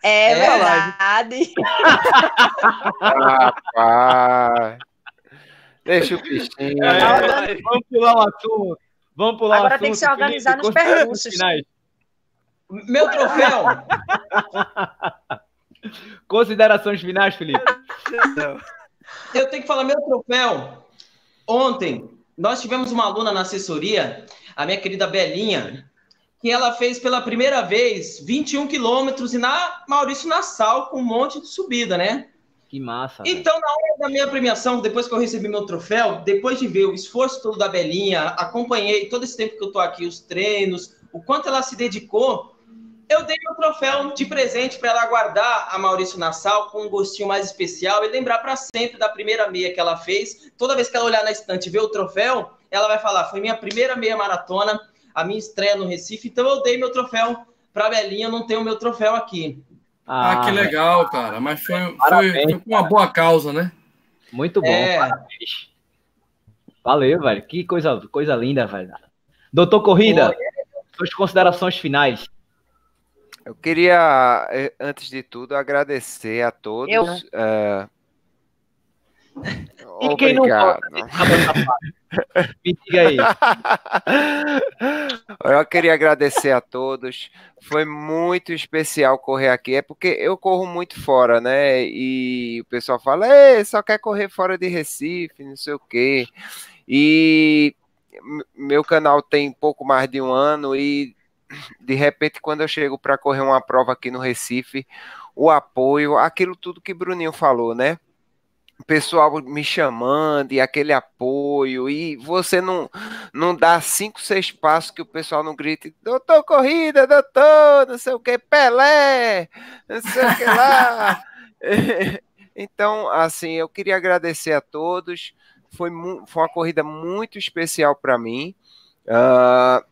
É, É, verdade. Rapaz. Deixa o bichinho. É, vamos pular o assunto. Vamos pular Agora o assunto. tem que se organizar nos considerações percursos. finais. Meu troféu, [LAUGHS] Considerações finais, Felipe. eu tenho que falar meu troféu. Ontem, nós tivemos uma aluna na assessoria, a minha querida Belinha, que ela fez pela primeira vez 21 quilômetros e na Maurício Nassau, com um monte de subida, né? Que massa. Então, na hora da minha premiação, depois que eu recebi meu troféu, depois de ver o esforço todo da Belinha, acompanhei todo esse tempo que eu tô aqui, os treinos, o quanto ela se dedicou, eu dei meu troféu de presente para ela guardar a Maurício Nassau com um gostinho mais especial e lembrar para sempre da primeira meia que ela fez. Toda vez que ela olhar na estante e ver o troféu, ela vai falar: foi minha primeira meia maratona, a minha estreia no Recife, então eu dei meu troféu para a Belinha, não tenho meu troféu aqui. Ah, que legal, cara. Mas foi, foi, Parabéns, foi com uma boa causa, né? Muito bom, É. parabéns. Valeu, velho. Que coisa, coisa linda, velho. Doutor Corrida, suas considerações finais. Eu queria, eh, antes de tudo, agradecer a todos. Eu- eh, E quem não Obrigado. Me diga aí. [LAUGHS] Eu queria agradecer a todos. Foi muito especial correr aqui. É porque eu corro muito fora, né? E o pessoal fala, Ei, só quer correr fora de Recife, não sei o quê. E meu canal tem pouco mais de um ano e de repente quando eu chego para correr uma prova aqui no Recife, o apoio, aquilo tudo que Bruninho falou, né? Pessoal me chamando e aquele apoio, e você não, não dá cinco, seis passos que o pessoal não grite, doutor corrida, doutor, não sei o que, Pelé, não sei o que lá. [LAUGHS] Então, assim, eu queria agradecer a todos. Foi, foi uma corrida muito especial para mim. Ah,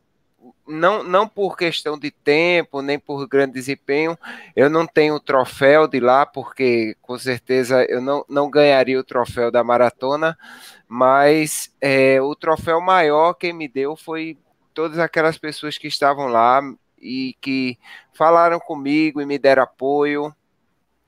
não, não por questão de tempo, nem por grande desempenho, eu não tenho o troféu de lá, porque com certeza eu não, não ganharia o troféu da maratona, mas é, o troféu maior quem me deu foi todas aquelas pessoas que estavam lá e que falaram comigo e me deram apoio.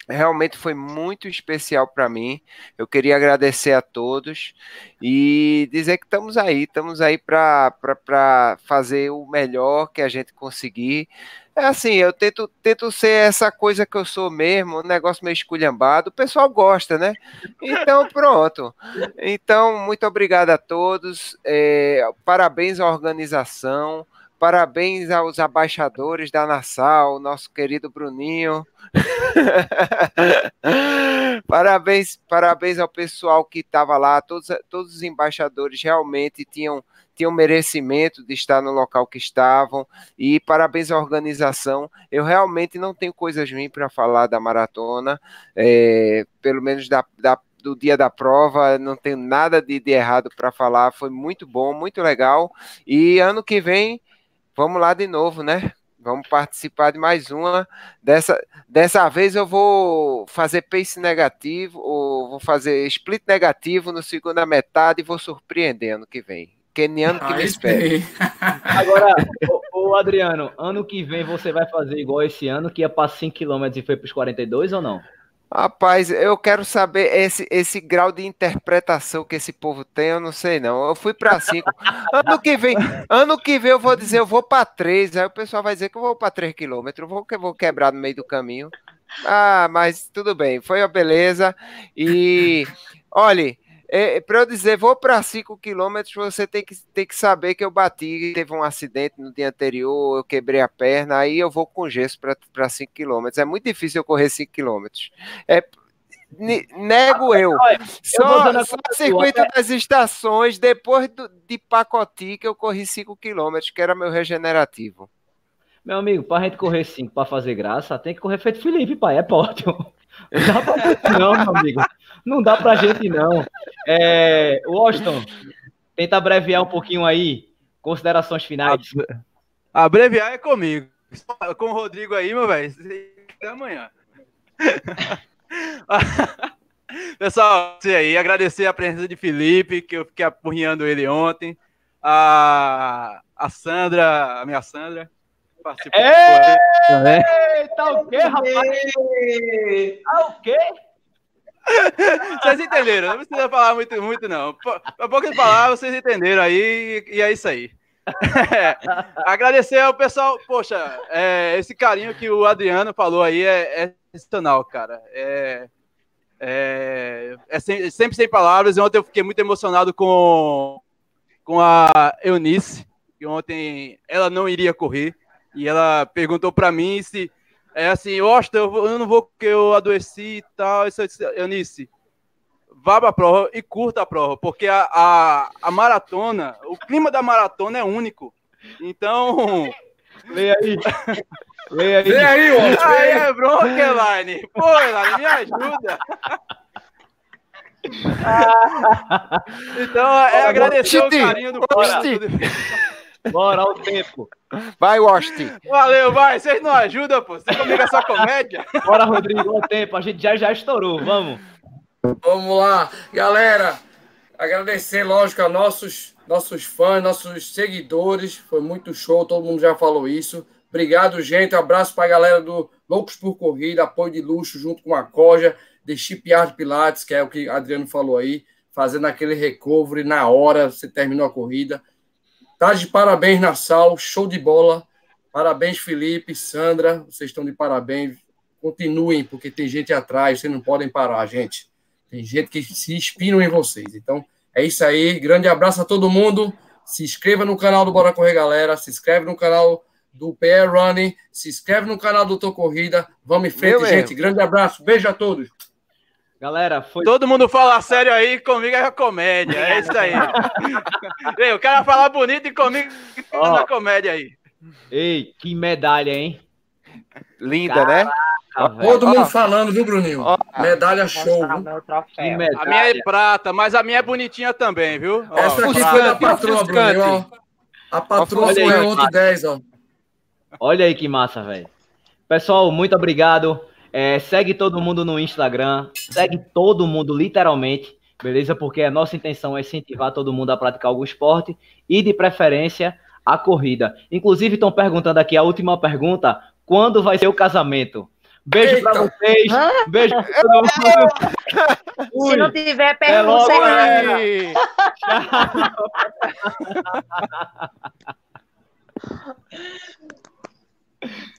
Realmente foi muito especial para mim. Eu queria agradecer a todos e dizer que estamos aí, estamos aí para fazer o melhor que a gente conseguir. É assim, eu tento, tento ser essa coisa que eu sou mesmo, um negócio meio esculhambado. O pessoal gosta, né? Então, [LAUGHS] pronto. Então, muito obrigado a todos. É, parabéns à organização. Parabéns aos abaixadores da Nassau, nosso querido Bruninho. [LAUGHS] parabéns, parabéns ao pessoal que estava lá. Todos, todos os embaixadores realmente tinham, tinham merecimento de estar no local que estavam. E parabéns à organização. Eu realmente não tenho coisas ruins para falar da maratona, é, pelo menos da, da do dia da prova, não tenho nada de, de errado para falar, foi muito bom, muito legal. E ano que vem, vamos lá de novo, né? Vamos participar de mais uma. Dessa, dessa vez eu vou fazer pace negativo, ou vou fazer split negativo no segunda metade e vou surpreender ano que vem. Keniano que me Aí espere. [LAUGHS] Agora, ô, ô, Adriano, ano que vem você vai fazer igual esse ano, que ia para 5 km e foi para os 42 ou não? Rapaz, eu quero saber esse, esse grau de interpretação que esse povo tem, eu não sei não. Eu fui para 5. ano que vem, ano que vem eu vou dizer, eu vou para 3. Aí o pessoal vai dizer que eu vou para 3 quilômetros, vou que vou quebrar no meio do caminho. Ah, mas tudo bem, foi uma beleza. E olhe, é, para eu dizer, vou para 5 quilômetros, você tem que, tem que saber que eu bati, teve um acidente no dia anterior, eu quebrei a perna, aí eu vou com gesso para 5 quilômetros. É muito difícil eu correr 5 quilômetros. É, nego eu. Só, só o circuito das estações, depois do, de Pacoti, que eu corri 5 quilômetros, que era meu regenerativo. Meu amigo, para a gente correr 5 para fazer graça, tem que correr feito Felipe, pai. É pódio. Não dá pra não, meu amigo. Não dá pra gente, não. É, Washington, tenta abreviar um pouquinho aí. Considerações finais. Abreviar é comigo. Com o Rodrigo aí, meu velho. Até amanhã. [LAUGHS] Pessoal, aí, agradecer a presença de Felipe, que eu fiquei apurrinhando ele ontem. A, a Sandra, a minha Sandra, participou. Eita, o quê, rapaz? Ah, o quê? Vocês entenderam, não precisa falar muito, muito não. A poucas palavras vocês entenderam aí, e é isso aí. É, [LAUGHS] agradecer ao pessoal, poxa, é, esse carinho que o Adriano falou aí é, é excepcional, cara. É, é, é sem, sempre sem palavras. Ontem eu fiquei muito emocionado com, com a Eunice, que ontem ela não iria correr. E ela perguntou para mim se é assim, Osta, eu, eu não vou porque eu adoeci e tal. Isso, Eunice, vá para a prova e curta a prova, porque a, a, a, maratona, o clima da maratona é único. Então. [LAUGHS] Leia aí. Leia aí. Leia aí, Osta. Aí é bronca, Elaine. Pô, Elaine, me ajuda. [LAUGHS] então, é agradecer o carinho do Bora. Bora, ao tempo. Vai, Washington. Valeu, vai. Vocês não ajudam, pô. Você comigo é só comédia. Bora, Rodrigo, ao tempo. A gente já já estourou. Vamos. Vamos lá. Galera, agradecer, lógico, a nossos, nossos fãs, nossos seguidores. Foi muito show, todo mundo já falou isso. Obrigado, gente. Um abraço para a galera do Loucos por Corrida, apoio de luxo junto com a Coja, de Chipyard Pilates, que é o que Adriano falou aí, fazendo aquele recovery na hora, você terminou a corrida. Tá de parabéns, Nassau, show de bola. Parabéns, Felipe, Sandra, vocês estão de parabéns. Continuem, porque tem gente atrás, vocês não podem parar, gente. Tem gente que se inspira em vocês. Então, é isso aí. Grande abraço a todo mundo. Se inscreva no canal do Bora Correr, galera. Se inscreve no canal do PR Running. Se inscreve no canal do Tô Corrida. Vamos em frente, Meu gente. Mesmo. Grande abraço. Beijo a todos. Galera, foi. Todo mundo fala sério aí, comigo é comédia. É isso aí. [LAUGHS] Ei, o cara fala bonito e comigo oh. na comédia aí. Ei, que medalha, hein? Linda, né? Caraca, né? Todo mundo falando, viu, Bruninho? Oh. Medalha show. Medalha. A minha é prata, mas a minha é bonitinha também, viu? Essa aqui foi da patroa, Bruninho. A patroa foi ontem 10, ó. Olha aí que massa, velho. Pessoal, muito obrigado. É, segue todo mundo no Instagram, segue todo mundo, literalmente, beleza? Porque a nossa intenção é incentivar todo mundo a praticar algum esporte e, de preferência, a corrida. Inclusive, estão perguntando aqui a última pergunta: quando vai ser o casamento? Beijo para vocês. Beijo pra mundo. Se não tiver pergunta, é Tchau. [LAUGHS]